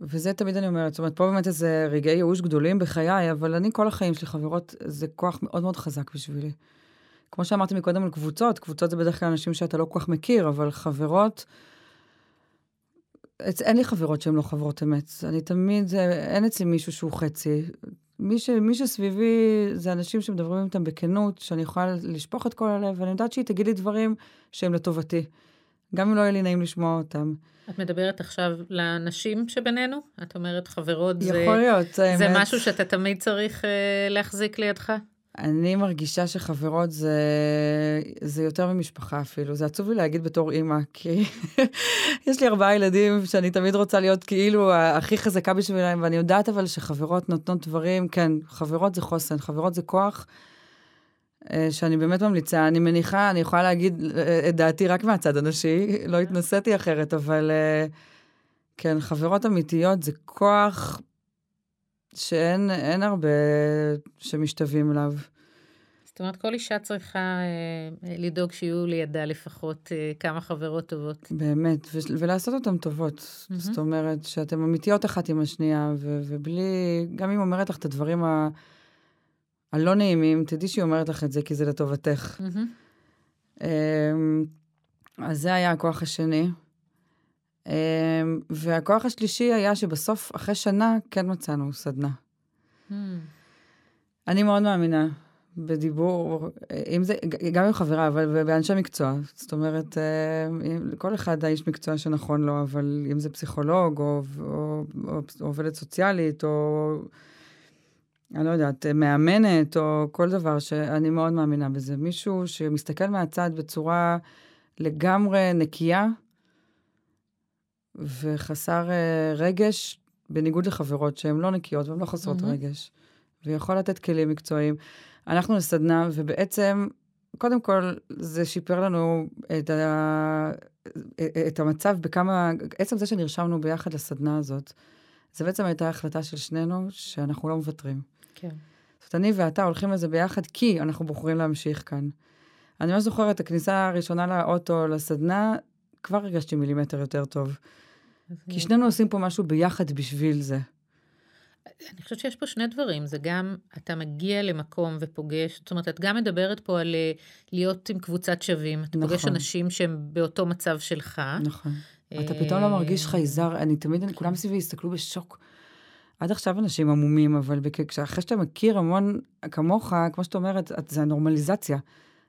Speaker 2: וזה תמיד אני אומרת, זאת אומרת, פה באמת איזה רגעי ייאוש גדולים בחיי, אבל אני כל החיים שלי חברות, זה כוח מאוד מאוד חזק בשבילי. כמו שאמרתי מקודם על קבוצות, קבוצות זה בדרך כלל אנשים שאתה לא כל כך מכיר, אבל חברות, אין לי חברות שהן לא חברות אמת. אני תמיד, זה- אין אצלי מישהו שהוא חצי. מי, ש, מי שסביבי זה אנשים שמדברים איתם בכנות, שאני יכולה לשפוך את כל הלב, ואני יודעת שהיא תגיד לי דברים שהם לטובתי. גם אם לא יהיה לי נעים לשמוע אותם.
Speaker 1: את מדברת עכשיו לנשים שבינינו? את אומרת חברות זה,
Speaker 2: יכול להיות,
Speaker 1: זה
Speaker 2: האמת.
Speaker 1: משהו שאתה תמיד צריך אה, להחזיק לידך?
Speaker 2: אני מרגישה שחברות זה, זה יותר ממשפחה אפילו. זה עצוב לי להגיד בתור אימא, כי יש לי ארבעה ילדים שאני תמיד רוצה להיות כאילו הכי חזקה בשבילם, ואני יודעת אבל שחברות נותנות דברים, כן, חברות זה חוסן, חברות זה כוח. אה, שאני באמת ממליצה, אני מניחה, אני יכולה להגיד אה, את דעתי רק מהצד הנשי, לא התנסיתי אחרת, אבל אה, כן, חברות אמיתיות זה כוח שאין אין הרבה שמשתווים אליו.
Speaker 1: זאת אומרת, כל אישה צריכה אה, לדאוג שיהיו לידה לפחות אה, כמה חברות טובות.
Speaker 2: באמת, ו- ולעשות אותן טובות.
Speaker 1: מהמם.
Speaker 2: זאת אומרת, שאתן אמיתיות אחת עם השנייה, ו- ובלי, גם אם אומרת לך את הדברים ה- הלא נעימים, תדעי שהיא אומרת לך את זה כי זה לטובתך.
Speaker 1: מהמם.
Speaker 2: אמ, אז זה היה הכוח השני. אמ, והכוח השלישי היה שבסוף, אחרי שנה, כן מצאנו סדנה.
Speaker 1: מהמם.
Speaker 2: אני מאוד מאמינה בדיבור, אם זה, גם עם חברה, אבל באנשי מקצוע. זאת אומרת, אם- כל אחד האיש מקצוע שנכון לו, אבל אם זה פסיכולוג, או, או, או עובדת סוציאלית, או אני לא יודעת, מאמנת, או כל דבר, שאני מאוד מאמינה בזה. מישהו שמסתכל מהצד בצורה לגמרי נקייה, וחסר אה, רגש, בניגוד לחברות שהן לא נקיות והן לא חסרות
Speaker 1: מהמם.
Speaker 2: רגש. ויכול לתת כלים מקצועיים. הלכנו לסדנה, ובעצם, קודם כל, זה שיפר לנו את, ה... את המצב בכמה... עצם זה שנרשמנו ביחד לסדנה הזאת, זה בעצם הייתה החלטה של שנינו, שאנחנו לא מוותרים.
Speaker 1: כן.
Speaker 2: זאת אומרת, אני ואתה הולכים לזה ביחד, כי אנחנו בוחרים להמשיך כאן. אני ממש זוכרת, הכניסה הראשונה לאוטו, לסדנה, כבר הרגשתי מילימטר יותר טוב. כי שנינו עושים פה משהו ביחד בשביל זה.
Speaker 1: אני חושבת שיש פה שני דברים, זה גם, אתה מגיע למקום ופוגש, זאת אומרת, את גם מדברת פה על אה, להיות עם קבוצת שווים, אתה פוגש
Speaker 2: נכון.
Speaker 1: אנשים שהם באותו מצב שלך.
Speaker 2: נכון. אתה פתאום לא מרגיש חייזר, אני תמיד, אני- כולם סביבי הסתכלו בשוק. עד עכשיו אנשים עמומים, אבל אחרי שאתה מכיר המון כמוך, כמו שאת אומרת, את- זה הנורמליזציה.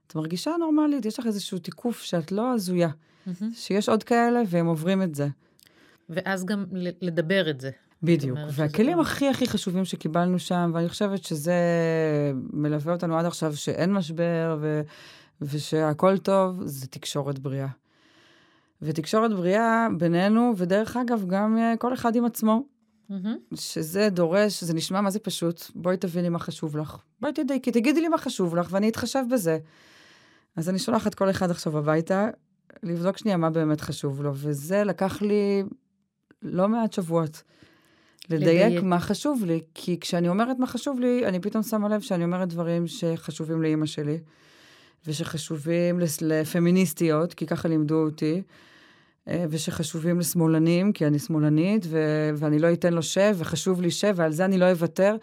Speaker 2: את מרגישה נורמלית, יש לך איזשהו תיקוף שאת לא הזויה.
Speaker 1: מהמם.
Speaker 2: שיש עוד כאלה והם עוברים את זה.
Speaker 1: ואז גם לדבר את זה.
Speaker 2: בדיוק. והכלים הכי הכי חשובים שקיבלנו שם, ואני חושבת שזה מלווה אותנו עד עכשיו, שאין משבר ו... ושהכול טוב, זה תקשורת בריאה. ותקשורת בריאה בינינו, ודרך אגב, גם אה, כל אחד עם עצמו,
Speaker 1: מהמם.
Speaker 2: שזה דורש, זה נשמע מה זה פשוט, בואי תביני מה חשוב לך. בואי תדייקי, תגידי לי מה חשוב לך, ואני אתחשב בזה. אז אני שולחת כל אחד עכשיו הביתה, לבדוק שנייה מה באמת חשוב לו, וזה לקח לי לא מעט שבועות. לדייק,
Speaker 1: לדייק.
Speaker 2: מה חשוב לי, כי כשאני אומרת מה חשוב לי, אני פתאום שמה לב שאני אומרת דברים שחשובים לאימא שלי, ושחשובים לפמיניסטיות, כי ככה לימדו אותי, אה, ושחשובים לשמאלנים, כי אני שמאלנית, ו- ואני לא אתן לו שב, וחשוב לי שב, ועל זה אני לא אוותר.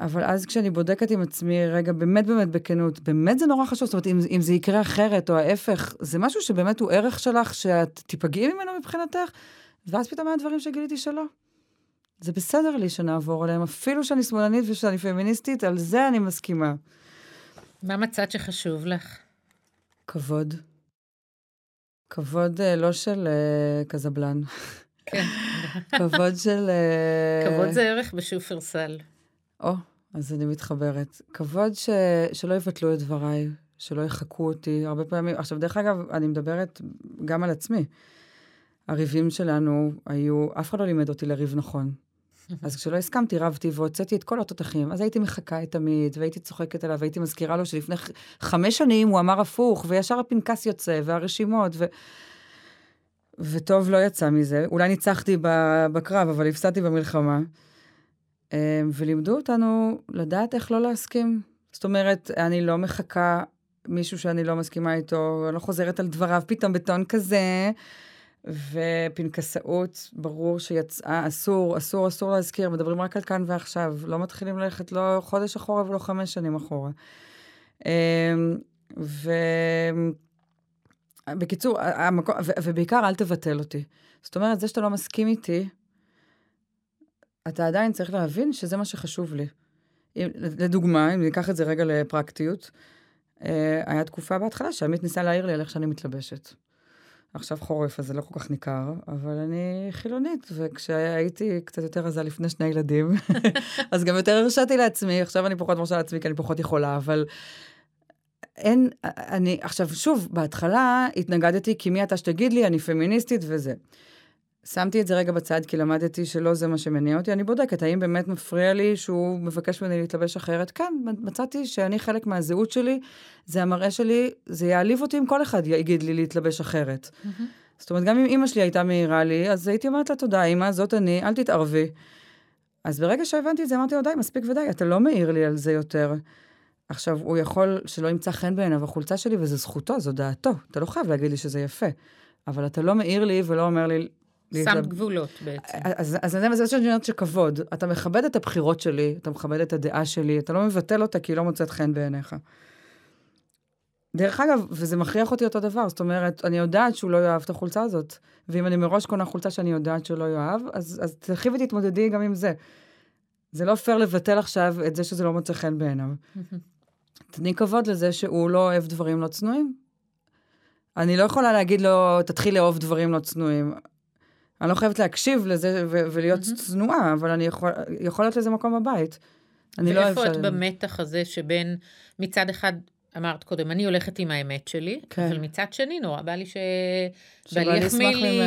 Speaker 2: אבל אז כשאני בודקת עם עצמי, רגע, באמת באמת בכנות, באמת זה נורא חשוב, זאת אומרת, אם, אם זה יקרה אחרת או ההפך, זה משהו שבאמת הוא ערך שלך, שאת תיפגעי ממנו מבחינתך, ואז פתאום היה דברים שגיליתי שלא. זה בסדר לי שנעבור עליהם, אפילו שאני שמאלנית ושאני פמיניסטית, על זה אני מסכימה.
Speaker 1: מה מצאת שחשוב לך?
Speaker 2: כבוד. כבוד uh, לא של uh, קזבלן.
Speaker 1: כן.
Speaker 2: כבוד של...
Speaker 1: Uh... כבוד זה ערך בשופרסל.
Speaker 2: או, אז אני מתחברת. כבוד ש... שלא יבטלו את דבריי, שלא יחקו אותי. הרבה פעמים, עכשיו, דרך אגב, אני מדברת גם על עצמי. הריבים שלנו היו, אף אחד לא לימד אותי לריב נכון. אז כשלא הסכמתי, רבתי והוצאתי את כל התותחים. אז הייתי מחקה את עמית, והייתי צוחקת עליו, והייתי מזכירה לו שלפני חמש שנים הוא אמר הפוך, וישר הפנקס יוצא, והרשימות, ו... וטוב לא יצא מזה. אולי ניצחתי בקרב, אבל הפסדתי במלחמה. אמ, ולימדו אותנו לדעת איך לא להסכים. זאת אומרת, אני לא מחכה מישהו שאני לא מסכימה איתו, אני לא חוזרת על דבריו פתאום בטון כזה. ופנקסאות, ברור שיצאה, אסור, אסור, אסור להזכיר, מדברים רק על כאן ועכשיו, לא מתחילים ללכת לא חודש אחורה ולא חמש שנים אחורה. אמ, ובקיצור, המקום, ו... ובעיקר אל תבטל אותי. זאת אומרת, זה שאתה לא מסכים איתי, אתה עדיין צריך להבין שזה מה שחשוב לי. אם, לדוגמה, אם ניקח את זה רגע לפרקטיות, אה, היה תקופה בהתחלה שעמית ניסה להעיר לי על איך שאני מתלבשת. עכשיו חורף, אז זה לא כל כך ניכר, אבל אני חילונית, וכשהייתי קצת יותר רזה לפני שני ילדים, אז גם יותר הרשתי לעצמי, עכשיו אני פחות מרשה לעצמי כי אני פחות יכולה, אבל אין, אני, עכשיו שוב, בהתחלה התנגדתי, כי מי אתה שתגיד לי, אני פמיניסטית וזה. שמתי את זה רגע בצד, כי למדתי שלא זה מה שמניע אותי. אני בודקת, האם באמת מפריע לי שהוא מבקש ממני להתלבש אחרת? כן, מצאתי שאני חלק מהזהות שלי, זה המראה שלי, זה יעליב אותי אם כל אחד יגיד לי להתלבש אחרת. Mm-hmm. זאת אומרת, גם אם אימא שלי הייתה מעירה לי, אז הייתי אומרת לה, תודה, אימא, זאת אני, אל תתערבי. אז ברגע שהבנתי את זה, אמרתי לו, די, מספיק ודי, אתה לא מעיר לי על זה יותר. עכשיו, הוא יכול שלא ימצא חן בעיניו החולצה שלי, וזו זכותו, זו דעתו. אתה לא חייב להגיד לי שזה יפה. אבל אתה לא מעיר לי ולא אומר לי,
Speaker 1: שמת גבולות בעצם.
Speaker 2: אז, אז אני זה שאני אומרת שכבוד. אתה מכבד את הבחירות שלי, אתה מכבד את הדעה שלי, אתה לא מבטל אותה כי היא לא מוצאת חן בעיניך. דרך אגב, וזה מכריח אותי אותו דבר, זאת אומרת, אני יודעת שהוא לא יאהב את החולצה הזאת, ואם אני מראש קונה חולצה שאני יודעת שהוא לא יאהב, אז, אז תלכי ותתמודדי גם עם זה. זה לא פייר לבטל עכשיו את זה שזה לא מוצא חן בעיניו. תני כבוד לזה שהוא לא אוהב דברים לא צנועים. אני לא יכולה להגיד לו, תתחיל לאהוב דברים לא צנועים. אני לא חייבת להקשיב לזה ולהיות mm-hmm. צנועה, אבל אני יכול, יכול להיות לזה מקום בבית.
Speaker 1: אני לא ואיפה את במתח הזה שבין, מצד אחד, אמרת קודם, אני הולכת עם האמת שלי, כן. אבל מצד שני, נורא בא לי ש... שבעלי יחמיא לי,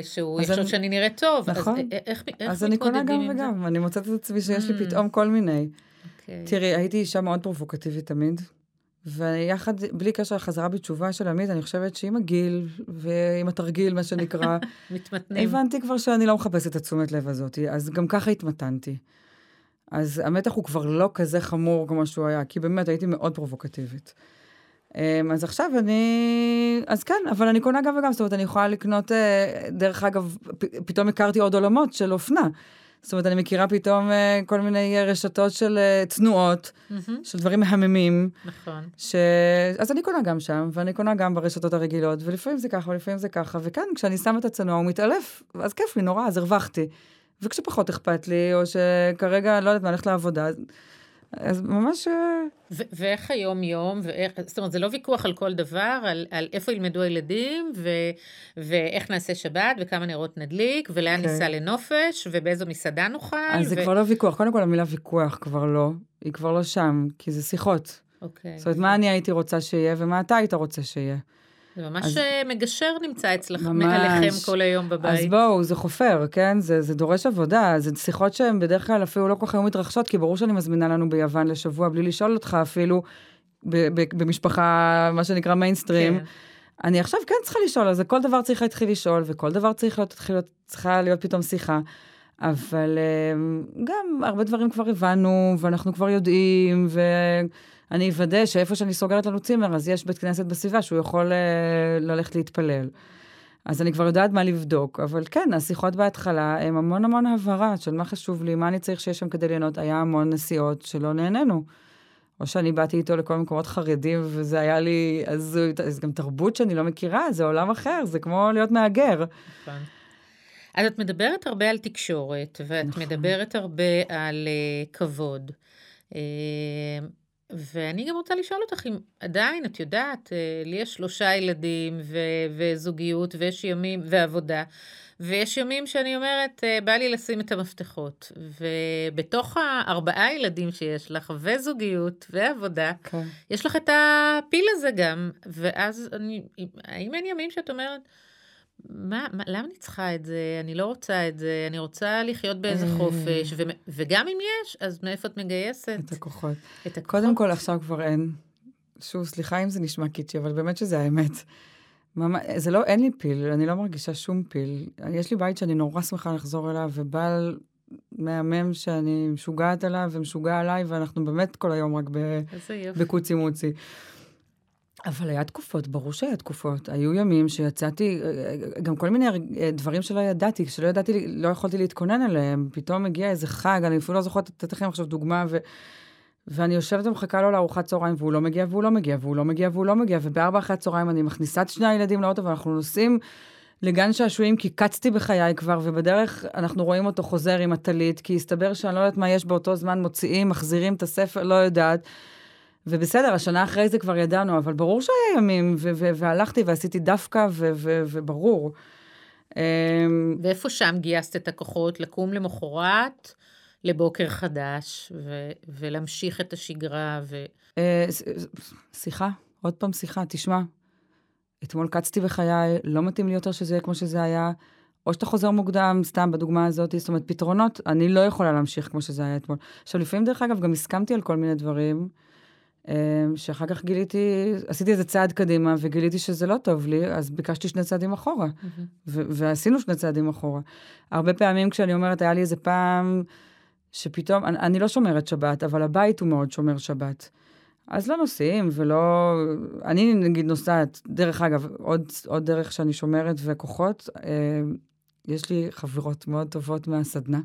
Speaker 1: ושהוא יחשוב אני... שאני נראית טוב.
Speaker 2: נכון. אז איך, איך אז אני קונה גם וגם, אני מוצאת את עצמי שיש לי mm. פתאום כל מיני. Okay. אוקיי. תראי, הייתי אישה מאוד פרובוקטיבית תמיד. ויחד, בלי קשר לחזרה בתשובה של עמית, אני חושבת שעם הגיל ועם התרגיל, מה שנקרא,
Speaker 1: מתמתנים.
Speaker 2: הבנתי כבר שאני לא מחפשת את התשומת לב הזאת, אז גם ככה התמתנתי. אז המתח הוא כבר לא כזה חמור כמו שהוא היה, כי באמת הייתי מאוד פרובוקטיבית. אמ, אז עכשיו אני, אז כן, אבל אני קונה גם וגם, זאת אומרת, אני יכולה לקנות, אה, דרך אגב, פתאום הכרתי עוד עולמות של אופנה. זאת אומרת, אני מכירה פתאום uh, כל מיני uh, רשתות של uh, תנועות, mm-hmm. של דברים מהממים.
Speaker 1: נכון.
Speaker 2: ש... אז אני קונה גם שם, ואני קונה גם ברשתות הרגילות, ולפעמים זה ככה, ולפעמים זה ככה, וכאן, כשאני שמה את הצנוע, הוא מתעלף, אז כיף לי נורא, אז הרווחתי. וכשפחות אכפת לי, או שכרגע, לא יודעת מה, הולכת לעבודה, אז ממש... אה,
Speaker 1: ו- ואיך היום-יום, ואיך, זאת אומרת, זה לא ויכוח על כל דבר, על, על איפה ילמדו הילדים, ו- ואיך נעשה שבת, וכמה נרות נדליק, ולאן okay. אוקיי. ניסע לנופש, ובאיזו מסעדה נוכל.
Speaker 2: אז ו... זה כבר לא ויכוח. קודם כל, המילה ויכוח כבר לא, היא כבר לא שם, כי זה שיחות.
Speaker 1: אוקיי. Okay.
Speaker 2: זאת אומרת, מה אני הייתי רוצה שיהיה, ומה אתה היית רוצה שיהיה.
Speaker 1: זה ממש אז... אה, מגשר נמצא אצלך, מעליכם כל היום בבית.
Speaker 2: אז בואו, זה חופר, כן? זה, זה דורש עבודה. זה שיחות שהן בדרך כלל אפילו לא כל כך היו מתרחשות, כי ברור שאני מזמינה לנו ביוון לשבוע בלי לשאול אותך אפילו, ב- ב- במשפחה, מה שנקרא מיינסטרים. כן. אני עכשיו כן צריכה לשאול, אז כל דבר צריך להתחיל לשאול, וכל דבר צריך להיות, להיות, צריכה להיות פתאום שיחה. אבל אה, גם הרבה דברים כבר הבנו, ואנחנו כבר יודעים, ו... אני אוודא שאיפה שאני סוגרת לנו צימר, אז יש בית כנסת בסביבה שהוא יכול uh, ללכת להתפלל. אז אני כבר יודעת מה לבדוק, אבל כן, השיחות בהתחלה הם המון המון הבהרה של מה חשוב לי, מה אני צריך שיש שם כדי ליהנות. היה המון נסיעות שלא נהנינו. או שאני באתי איתו לכל מקומות חרדים, וזה היה לי, אז זה גם תרבות שאני לא מכירה, זה עולם אחר, זה כמו להיות מהגר. נכון.
Speaker 1: אז את מדברת הרבה על תקשורת, ואת נכון. מדברת הרבה על uh, כבוד. Uh, ואני גם רוצה לשאול אותך אם עדיין, את יודעת, uh, לי יש שלושה ילדים ו- וזוגיות ויש ימים ועבודה, ויש ימים שאני אומרת, uh, בא לי לשים את המפתחות. ובתוך הארבעה ילדים שיש לך, וזוגיות ועבודה. כן. יש לך את הפיל הזה גם, ואז אני, האם אין ימים שאת אומרת, מה, מה, למה אני צריכה את זה? אני לא רוצה את זה, אני רוצה לחיות באיזה אה. חופש, ו, וגם אם יש, אז מאיפה את מגייסת?
Speaker 2: את הכוחות. את הכוחות. קודם כל, עכשיו כבר אין. שוב, סליחה אם זה נשמע קיצ'י, אבל באמת שזה האמת. ממש, זה לא, אין לי פיל, אני לא מרגישה שום פיל. יש לי בית שאני נורא שמחה לחזור אליו, ובעל מהמם שאני משוגעת עליו ומשוגע עליי, ואנחנו באמת כל היום רק בקוצי מוצי. אבל היה תקופות, ברור שהיה תקופות. היו ימים שיצאתי, גם כל מיני דברים שלא ידעתי, שלא ידעתי, לא יכולתי להתכונן עליהם. פתאום הגיע איזה חג, אני אפילו לא זוכרת לתת לכם עכשיו דוגמה, ו... ואני יושבת ומחכה לו לארוחת צהריים, והוא לא מגיע, והוא לא מגיע, והוא לא מגיע, והוא לא מגיע, ובארבע אחרי הצהריים אני מכניסה את שני הילדים לאוטו, ואנחנו נוסעים לגן שעשועים, כי קצתי בחיי כבר, ובדרך אנחנו רואים אותו חוזר עם הטלית, כי הסתבר שאני לא יודעת מה יש באותו זמן, מוציאים, מחזירים את הספר, לא יודעת. ובסדר, השנה אחרי זה כבר ידענו, אבל ברור שהיה ימים, ו- ו- והלכתי ועשיתי דווקא, ו- ו- וברור.
Speaker 1: אמ, ואיפה שם גייסת את הכוחות לקום למחרת, לבוקר חדש, ו- ולהמשיך את השגרה? ו...
Speaker 2: אה, שיחה, עוד פעם שיחה, תשמע. אתמול קצתי בחיי, לא מתאים לי יותר שזה יהיה כמו שזה היה. או שאתה חוזר מוקדם, סתם בדוגמה הזאת, זאת אומרת, פתרונות, אני לא יכולה להמשיך כמו שזה היה אתמול. עכשיו, לפעמים, דרך אגב, גם הסכמתי על כל מיני דברים. אמ, שאחר כך גיליתי, עשיתי איזה צעד קדימה וגיליתי שזה לא טוב לי, אז ביקשתי שני צעדים אחורה. Mm-hmm. ועשינו שני צעדים אחורה. הרבה פעמים כשאני אומרת, היה לי איזה פעם שפתאום, אני, אני לא שומרת שבת, אבל הבית הוא מאוד שומר שבת. אז לא נוסעים ולא... אני נגיד נוסעת, דרך אגב, עוד, עוד דרך שאני שומרת וכוחות, אה, יש לי חברות מאוד טובות מהסדנה.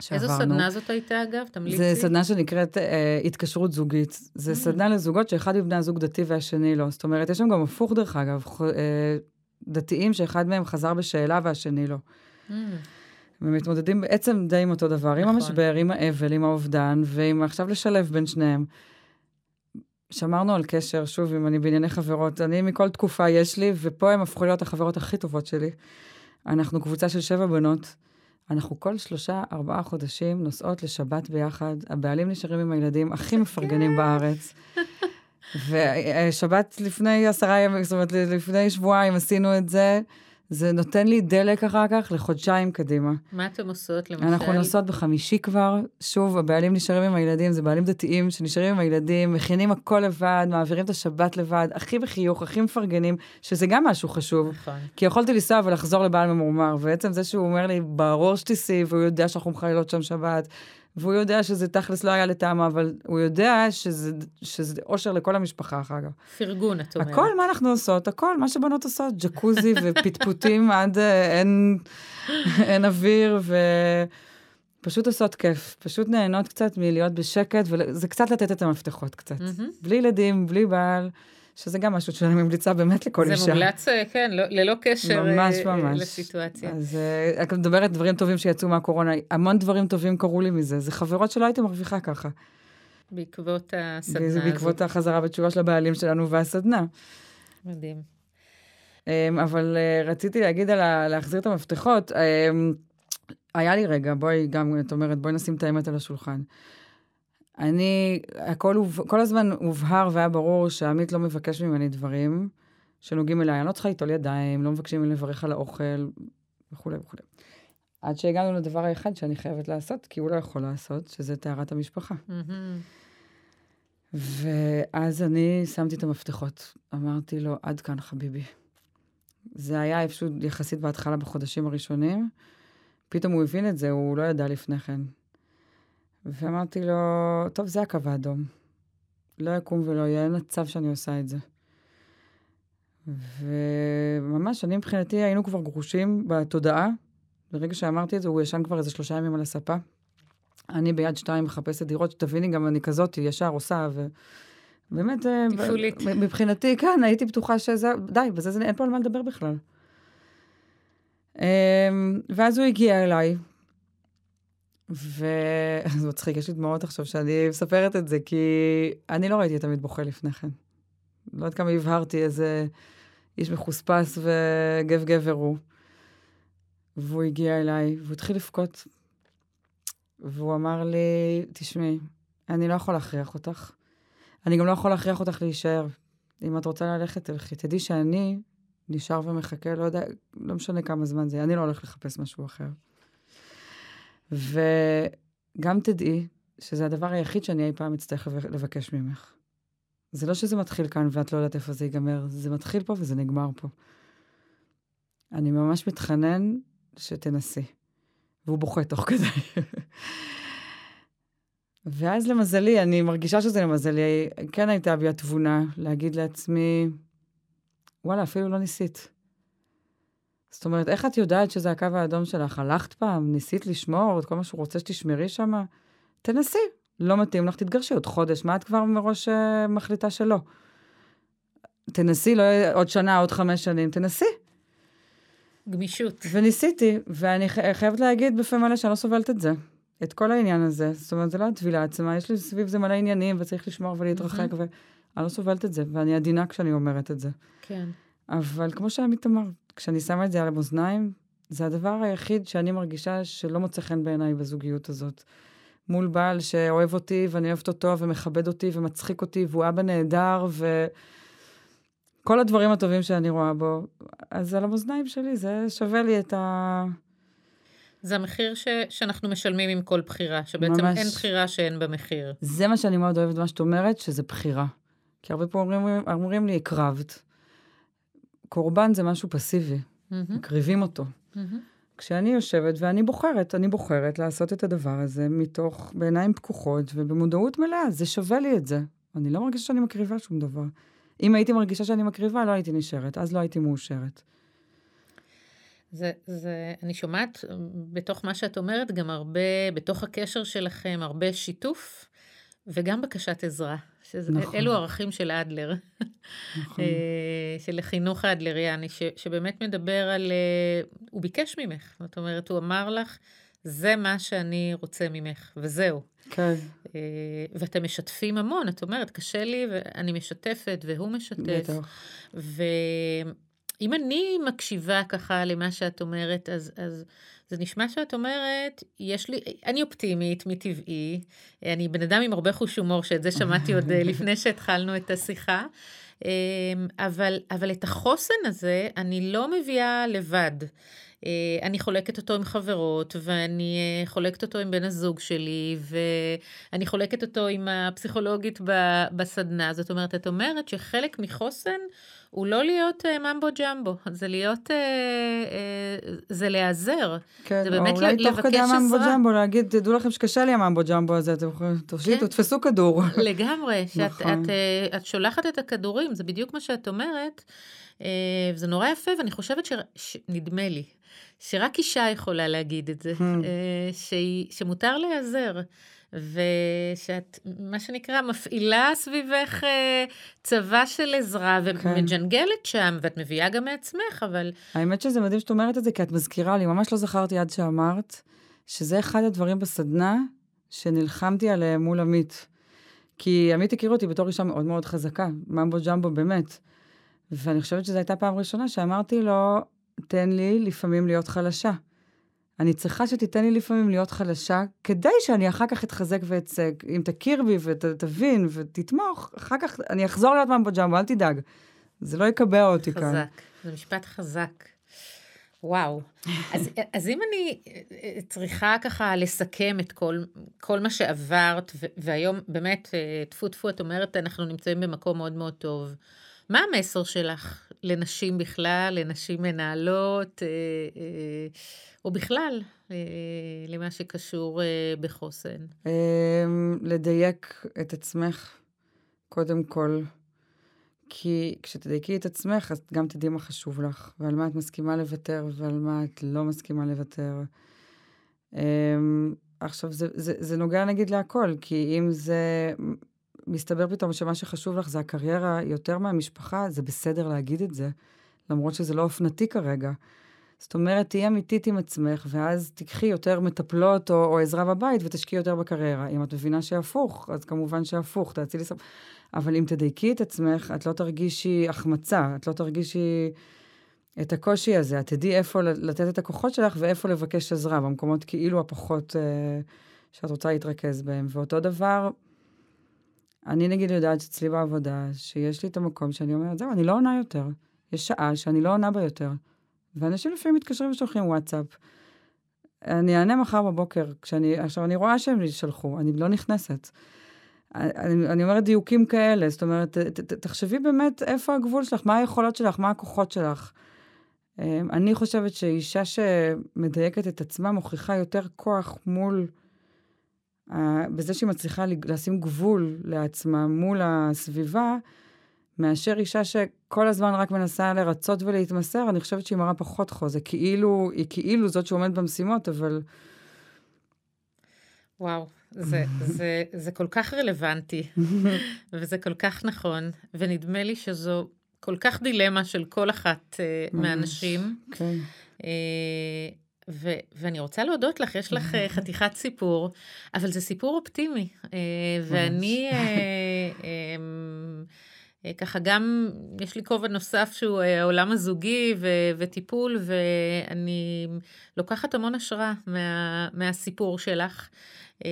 Speaker 1: שעברנו. איזו סדנה זאת הייתה, אגב? תמליצי.
Speaker 2: זו סדנה שנקראת אה, התקשרות זוגית. זו mm. סדנה לזוגות שאחד מבני הזוג דתי והשני לא. זאת אומרת, יש שם גם הפוך, דרך אגב, אה, דתיים שאחד מהם חזר בשאלה והשני לא. Mm. ומתמודדים בעצם די עם אותו דבר, נכון. עם המשבר, עם האבל, עם האובדן, ועם עכשיו לשלב בין שניהם. שמרנו על קשר, שוב, אם אני בענייני חברות, אני מכל תקופה יש לי, ופה הם הפכו להיות החברות הכי טובות שלי. אנחנו קבוצה של שבע בנות. אנחנו כל שלושה, ארבעה חודשים נוסעות לשבת ביחד. הבעלים נשארים עם הילדים הכי מפרגנים בארץ. ושבת לפני עשרה ימים, זאת אומרת, לפני שבועיים עשינו את זה. זה נותן לי דלק אחר כך לחודשיים קדימה.
Speaker 1: מה אתם עושות למשל?
Speaker 2: אנחנו נוסעות בחמישי כבר. שוב, הבעלים נשארים עם הילדים, זה בעלים דתיים שנשארים עם הילדים, מכינים הכל לבד, מעבירים את השבת לבד, הכי בחיוך, הכי מפרגנים, שזה גם משהו חשוב. נכון. כי יכולתי לנסוע ולחזור לבעל ממורמר, ועצם זה שהוא אומר לי, ברור שתיסעי, והוא יודע שאנחנו מחללות שם שבת, והוא יודע שזה תכלס לא היה לטעמו, אבל הוא יודע שזה, שזה אושר לכל המשפחה אחר כך.
Speaker 1: פרגון, את אומרת.
Speaker 2: הכל, מה אנחנו עושות? הכל, מה שבנות עושות, ג'קוזי ופטפוטים עד אה, אין, אין אוויר, ופשוט עושות כיף. פשוט נהנות קצת מלהיות בשקט, וזה קצת לתת את המפתחות קצת. Mm-hmm. בלי ילדים, בלי בעל. שזה גם משהו שאני ממליצה באמת לכל
Speaker 1: זה
Speaker 2: אישה.
Speaker 1: זה מומלץ, אה, כן, לא, ללא קשר ממש, אה, ממש. לסיטואציה.
Speaker 2: אז אה, את מדברת דברים טובים שיצאו מהקורונה, המון דברים טובים קרו לי מזה, זה חברות שלא הייתי מרוויחה ככה.
Speaker 1: בעקבות הסדנה הזאת.
Speaker 2: בעקבות החזרה בתשובה של הבעלים שלנו והסדנה.
Speaker 1: מדהים.
Speaker 2: אמ, אבל רציתי להגיד על להחזיר את המפתחות. אמ, היה לי רגע, בואי גם, את אומרת, בואי נשים את האמת על השולחן. אני, הכל, כל הזמן הובהר והיה ברור שעמית לא מבקש ממני דברים שנוגעים אליי. אני לא צריכה ליטול ידיים, לא מבקשים ממני לברך על האוכל, וכולי וכולי. עד שהגענו לדבר האחד שאני חייבת לעשות, כי הוא לא יכול לעשות, שזה טהרת המשפחה. ואז אני שמתי את המפתחות. אמרתי לו, עד כאן, חביבי. זה היה איפשהו יחסית בהתחלה, בחודשים הראשונים. פתאום הוא הבין את זה, הוא לא ידע לפני כן. ואמרתי לו, טוב, זה הקו האדום. לא יקום ולא יהיה, אין מצב שאני עושה את זה. וממש, אני מבחינתי, היינו כבר גרושים בתודעה. ברגע שאמרתי את זה, הוא ישן כבר איזה שלושה ימים על הספה. אני ביד שתיים מחפשת דירות, שתביני, גם אני כזאת, ישר עושה, ובאמת, אה,
Speaker 1: תפעולית.
Speaker 2: מבחינתי, כן, הייתי בטוחה שזה, די, בזה זה, אין פה על מה לדבר בכלל. אמ, ואז הוא הגיע אליי, וזה מצחיק, יש לי דמעות עכשיו שאני מספרת את זה, כי אני לא ראיתי את עמית בוכה לפני כן. לא יודעת כמה הבהרתי איזה איש מחוספס וגב גבר הוא. והוא הגיע אליי, והוא התחיל לבכות. והוא אמר לי, תשמעי, אני לא יכול להכריח אותך. אני גם לא יכול להכריח אותך להישאר. אם את רוצה ללכת, תלכי. תדעי שאני נשאר ומחכה, לא יודע, לא משנה כמה זמן זה, אני לא הולך לחפש משהו אחר. וגם תדעי שזה הדבר היחיד שאני אי פעם אצטרך לבקש ממך. זה לא שזה מתחיל כאן ואת לא יודעת איפה זה ייגמר, זה מתחיל פה וזה נגמר פה. אני ממש מתחנן שתנסי. והוא בוכה תוך כדי. ואז למזלי, אני מרגישה שזה למזלי, כן הייתה בי התבונה להגיד לעצמי, וואלה, אפילו לא ניסית. זאת אומרת, איך את יודעת שזה הקו האדום שלך? הלכת פעם? ניסית לשמור את כל מה שהוא רוצה שתשמרי שם? תנסי. לא מתאים לך, תתגרשי עוד חודש. מה את כבר מראש uh, מחליטה שלא? תנסי, לא עוד שנה, עוד חמש שנים, תנסי.
Speaker 1: גמישות.
Speaker 2: וניסיתי, ואני חייבת להגיד בפה מלא שאני לא סובלת את זה. את כל העניין הזה. זאת אומרת, זה לא הטבילה עצמה, יש לי סביב זה מלא עניינים, וצריך לשמור ולהתרחק, ואני לא סובלת את זה, ואני עדינה כשאני אומרת את זה.
Speaker 1: כן.
Speaker 2: אבל כמו שעמית אמר, כשאני שמה את זה על המאזניים, זה הדבר היחיד שאני מרגישה שלא מוצא חן בעיניי בזוגיות הזאת. מול בעל שאוהב אותי ואני אוהבת אותו ומכבד אותי ומצחיק אותי והוא אבא נהדר וכל הדברים הטובים שאני רואה בו. אז על המאזניים שלי זה שווה לי את ה...
Speaker 1: זה המחיר ש... שאנחנו משלמים עם כל בחירה, שבעצם ממש... אין בחירה שאין בה מחיר.
Speaker 2: זה מה שאני מאוד אוהבת, מה שאת אומרת, שזה בחירה. כי הרבה פעמים אומרים, אומרים לי, הקרבת. קורבן זה משהו פסיבי, mm-hmm. מקריבים אותו. Mm-hmm. כשאני יושבת ואני בוחרת, אני בוחרת לעשות את הדבר הזה מתוך, בעיניים פקוחות ובמודעות מלאה, זה שווה לי את זה. אני לא מרגישה שאני מקריבה שום דבר. אם הייתי מרגישה שאני מקריבה, לא הייתי נשארת, אז לא הייתי מאושרת.
Speaker 1: זה, זה, אני שומעת בתוך מה שאת אומרת גם הרבה, בתוך הקשר שלכם, הרבה שיתוף וגם בקשת עזרה. שזה, נכון. אלו ערכים של אדלר, נכון. אה, של החינוך האדלריאני, ש, שבאמת מדבר על, אה, הוא ביקש ממך, זאת אומרת, הוא אמר לך, זה מה שאני רוצה ממך, וזהו.
Speaker 2: כן.
Speaker 1: אה, ואתם משתפים המון, את אומרת, קשה לי, ואני משתפת, והוא משתף. בטח. ואם אני מקשיבה ככה למה שאת אומרת, אז... אז זה נשמע שאת אומרת, יש לי, אני אופטימית מטבעי, אני בן אדם עם הרבה חוש הומור, שאת זה שמעתי עוד אה, לפני שהתחלנו את השיחה, אמ, אבל, אבל את החוסן הזה אני לא מביאה לבד. אה, אני חולקת אותו עם חברות, ואני אה, חולקת אותו עם בן הזוג שלי, ואני חולקת אותו עם הפסיכולוגית בסדנה. זאת אומרת, את אומרת שחלק מחוסן הוא לא להיות uh, ממבו ג'מבו, זה להיות, uh, uh, זה להיעזר.
Speaker 2: כן, זה באמת אולי תוך כדי הממבו ג'מבו להגיד, תדעו לכם שקשה לי הממבו ג'מבו הזה, אתם יכולים, תושיטו, כן. תתפסו כדור.
Speaker 1: לגמרי, שאת נכון. את, את, את שולחת את הכדורים, זה בדיוק מה שאת אומרת, וזה נורא יפה, ואני חושבת שנדמה לי, שרק אישה יכולה להגיד את זה, hmm. שהיא, שמותר להיעזר. ושאת, מה שנקרא, מפעילה סביבך אה, צבא של עזרה, כן. ומג'נגלת שם, ואת מביאה גם מעצמך, אבל...
Speaker 2: האמת שזה מדהים שאת אומרת את זה, כי את מזכירה לי, ממש לא זכרתי עד שאמרת, שזה אחד הדברים בסדנה שנלחמתי עליהם מול עמית. כי עמית הכיר אותי בתור אישה מאוד מאוד חזקה, ממבו ג'מבו באמת. ואני חושבת שזו הייתה פעם ראשונה שאמרתי לו, תן לי לפעמים להיות חלשה. אני צריכה שתיתן לי לפעמים להיות חלשה, כדי שאני אחר כך אתחזק ואצא. אם תכיר בי ותבין ותתמוך, אחר כך אני אחזור להיות ממבו ג'מבו, אל תדאג. זה לא יקבע אותי
Speaker 1: חזק.
Speaker 2: כאן.
Speaker 1: חזק, זה משפט חזק. וואו. אז, אז אם אני אה, צריכה ככה לסכם את כל, כל מה שעברת, והיום באמת, אה, טפו טפו, את אומרת, אנחנו נמצאים במקום מאוד מאוד טוב. מה המסר שלך לנשים בכלל, לנשים מנהלות, אה, אה, או בכלל, אה, למה שקשור בחוסן?
Speaker 2: לדייק את עצמך, קודם כל, כי כשתדייקי את עצמך, אז גם תדעי מה חשוב לך, ועל מה את מסכימה לוותר, ועל מה את לא מסכימה לוותר. אמ, עכשיו, זה, זה, זה נוגע נגיד להכל, כי אם זה מסתבר פתאום שמה שחשוב לך זה הקריירה יותר מהמשפחה, זה בסדר להגיד את זה, למרות שזה לא אופנתי כרגע. זאת אומרת, תהיי אמיתית עם עצמך, ואז תיקחי יותר מטפלות או, או עזרה בבית ותשקיעי יותר בקריירה. אם את מבינה שהפוך, אז כמובן שהפוך, תעשי לי סבבה. אבל אם תדייקי את עצמך, את לא תרגישי החמצה, את לא תרגישי את הקושי הזה. את תדעי איפה לתת את הכוחות שלך ואיפה לבקש עזרה, במקומות כאילו הפחות אה, שאת רוצה להתרכז בהם. ואותו דבר, אני נגיד יודעת אצלי בעבודה, שיש לי את המקום שאני אומרת, זהו, אני לא עונה יותר. יש שעה שאני לא עונה בה יותר. ואנשים לפעמים מתקשרים ושולחים וואטסאפ. אני אענה מחר בבוקר, כשאני, עכשיו, אני רואה שהם שלחו, אני לא נכנסת. אני, אני אומרת דיוקים כאלה, זאת אומרת, ת, ת, תחשבי באמת איפה הגבול שלך, מה היכולות שלך, מה הכוחות שלך. אמ, אני חושבת שאישה שמדייקת את עצמה מוכיחה יותר כוח מול, בזה שהיא מצליחה לשים גבול לעצמה מול הסביבה, מאשר אישה שכל הזמן רק מנסה לרצות ולהתמסר, אני חושבת שהיא מראה פחות חוזק. כאילו, היא כאילו זאת שעומדת במשימות, אבל...
Speaker 1: וואו, זה, זה, זה כל כך רלוונטי, וזה כל כך נכון, ונדמה לי שזו כל כך דילמה של כל אחת uh, מהנשים. כן. Uh, ו- ואני רוצה להודות לך, יש לך uh, חתיכת סיפור, אבל זה סיפור אופטימי. Uh, ואני... Uh, uh, ככה גם, יש לי כובע נוסף שהוא העולם הזוגי ו- וטיפול, ואני לוקחת המון השראה מה- מהסיפור שלך. אה,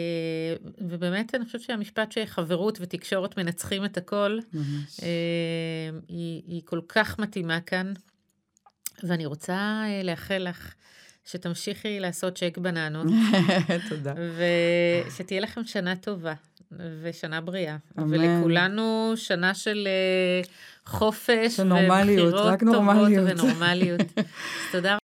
Speaker 1: ובאמת אני חושבת שהמשפט שחברות ותקשורת מנצחים את הכל, ממש. אה, היא, היא כל כך מתאימה כאן. ואני רוצה אה, לאחל לך שתמשיכי לעשות צ'ק בננות.
Speaker 2: תודה.
Speaker 1: ושתהיה לכם שנה טובה ושנה בריאה. אמן. ולכולנו שנה של חופש
Speaker 2: ובחירות טובות
Speaker 1: ונורמליות. תודה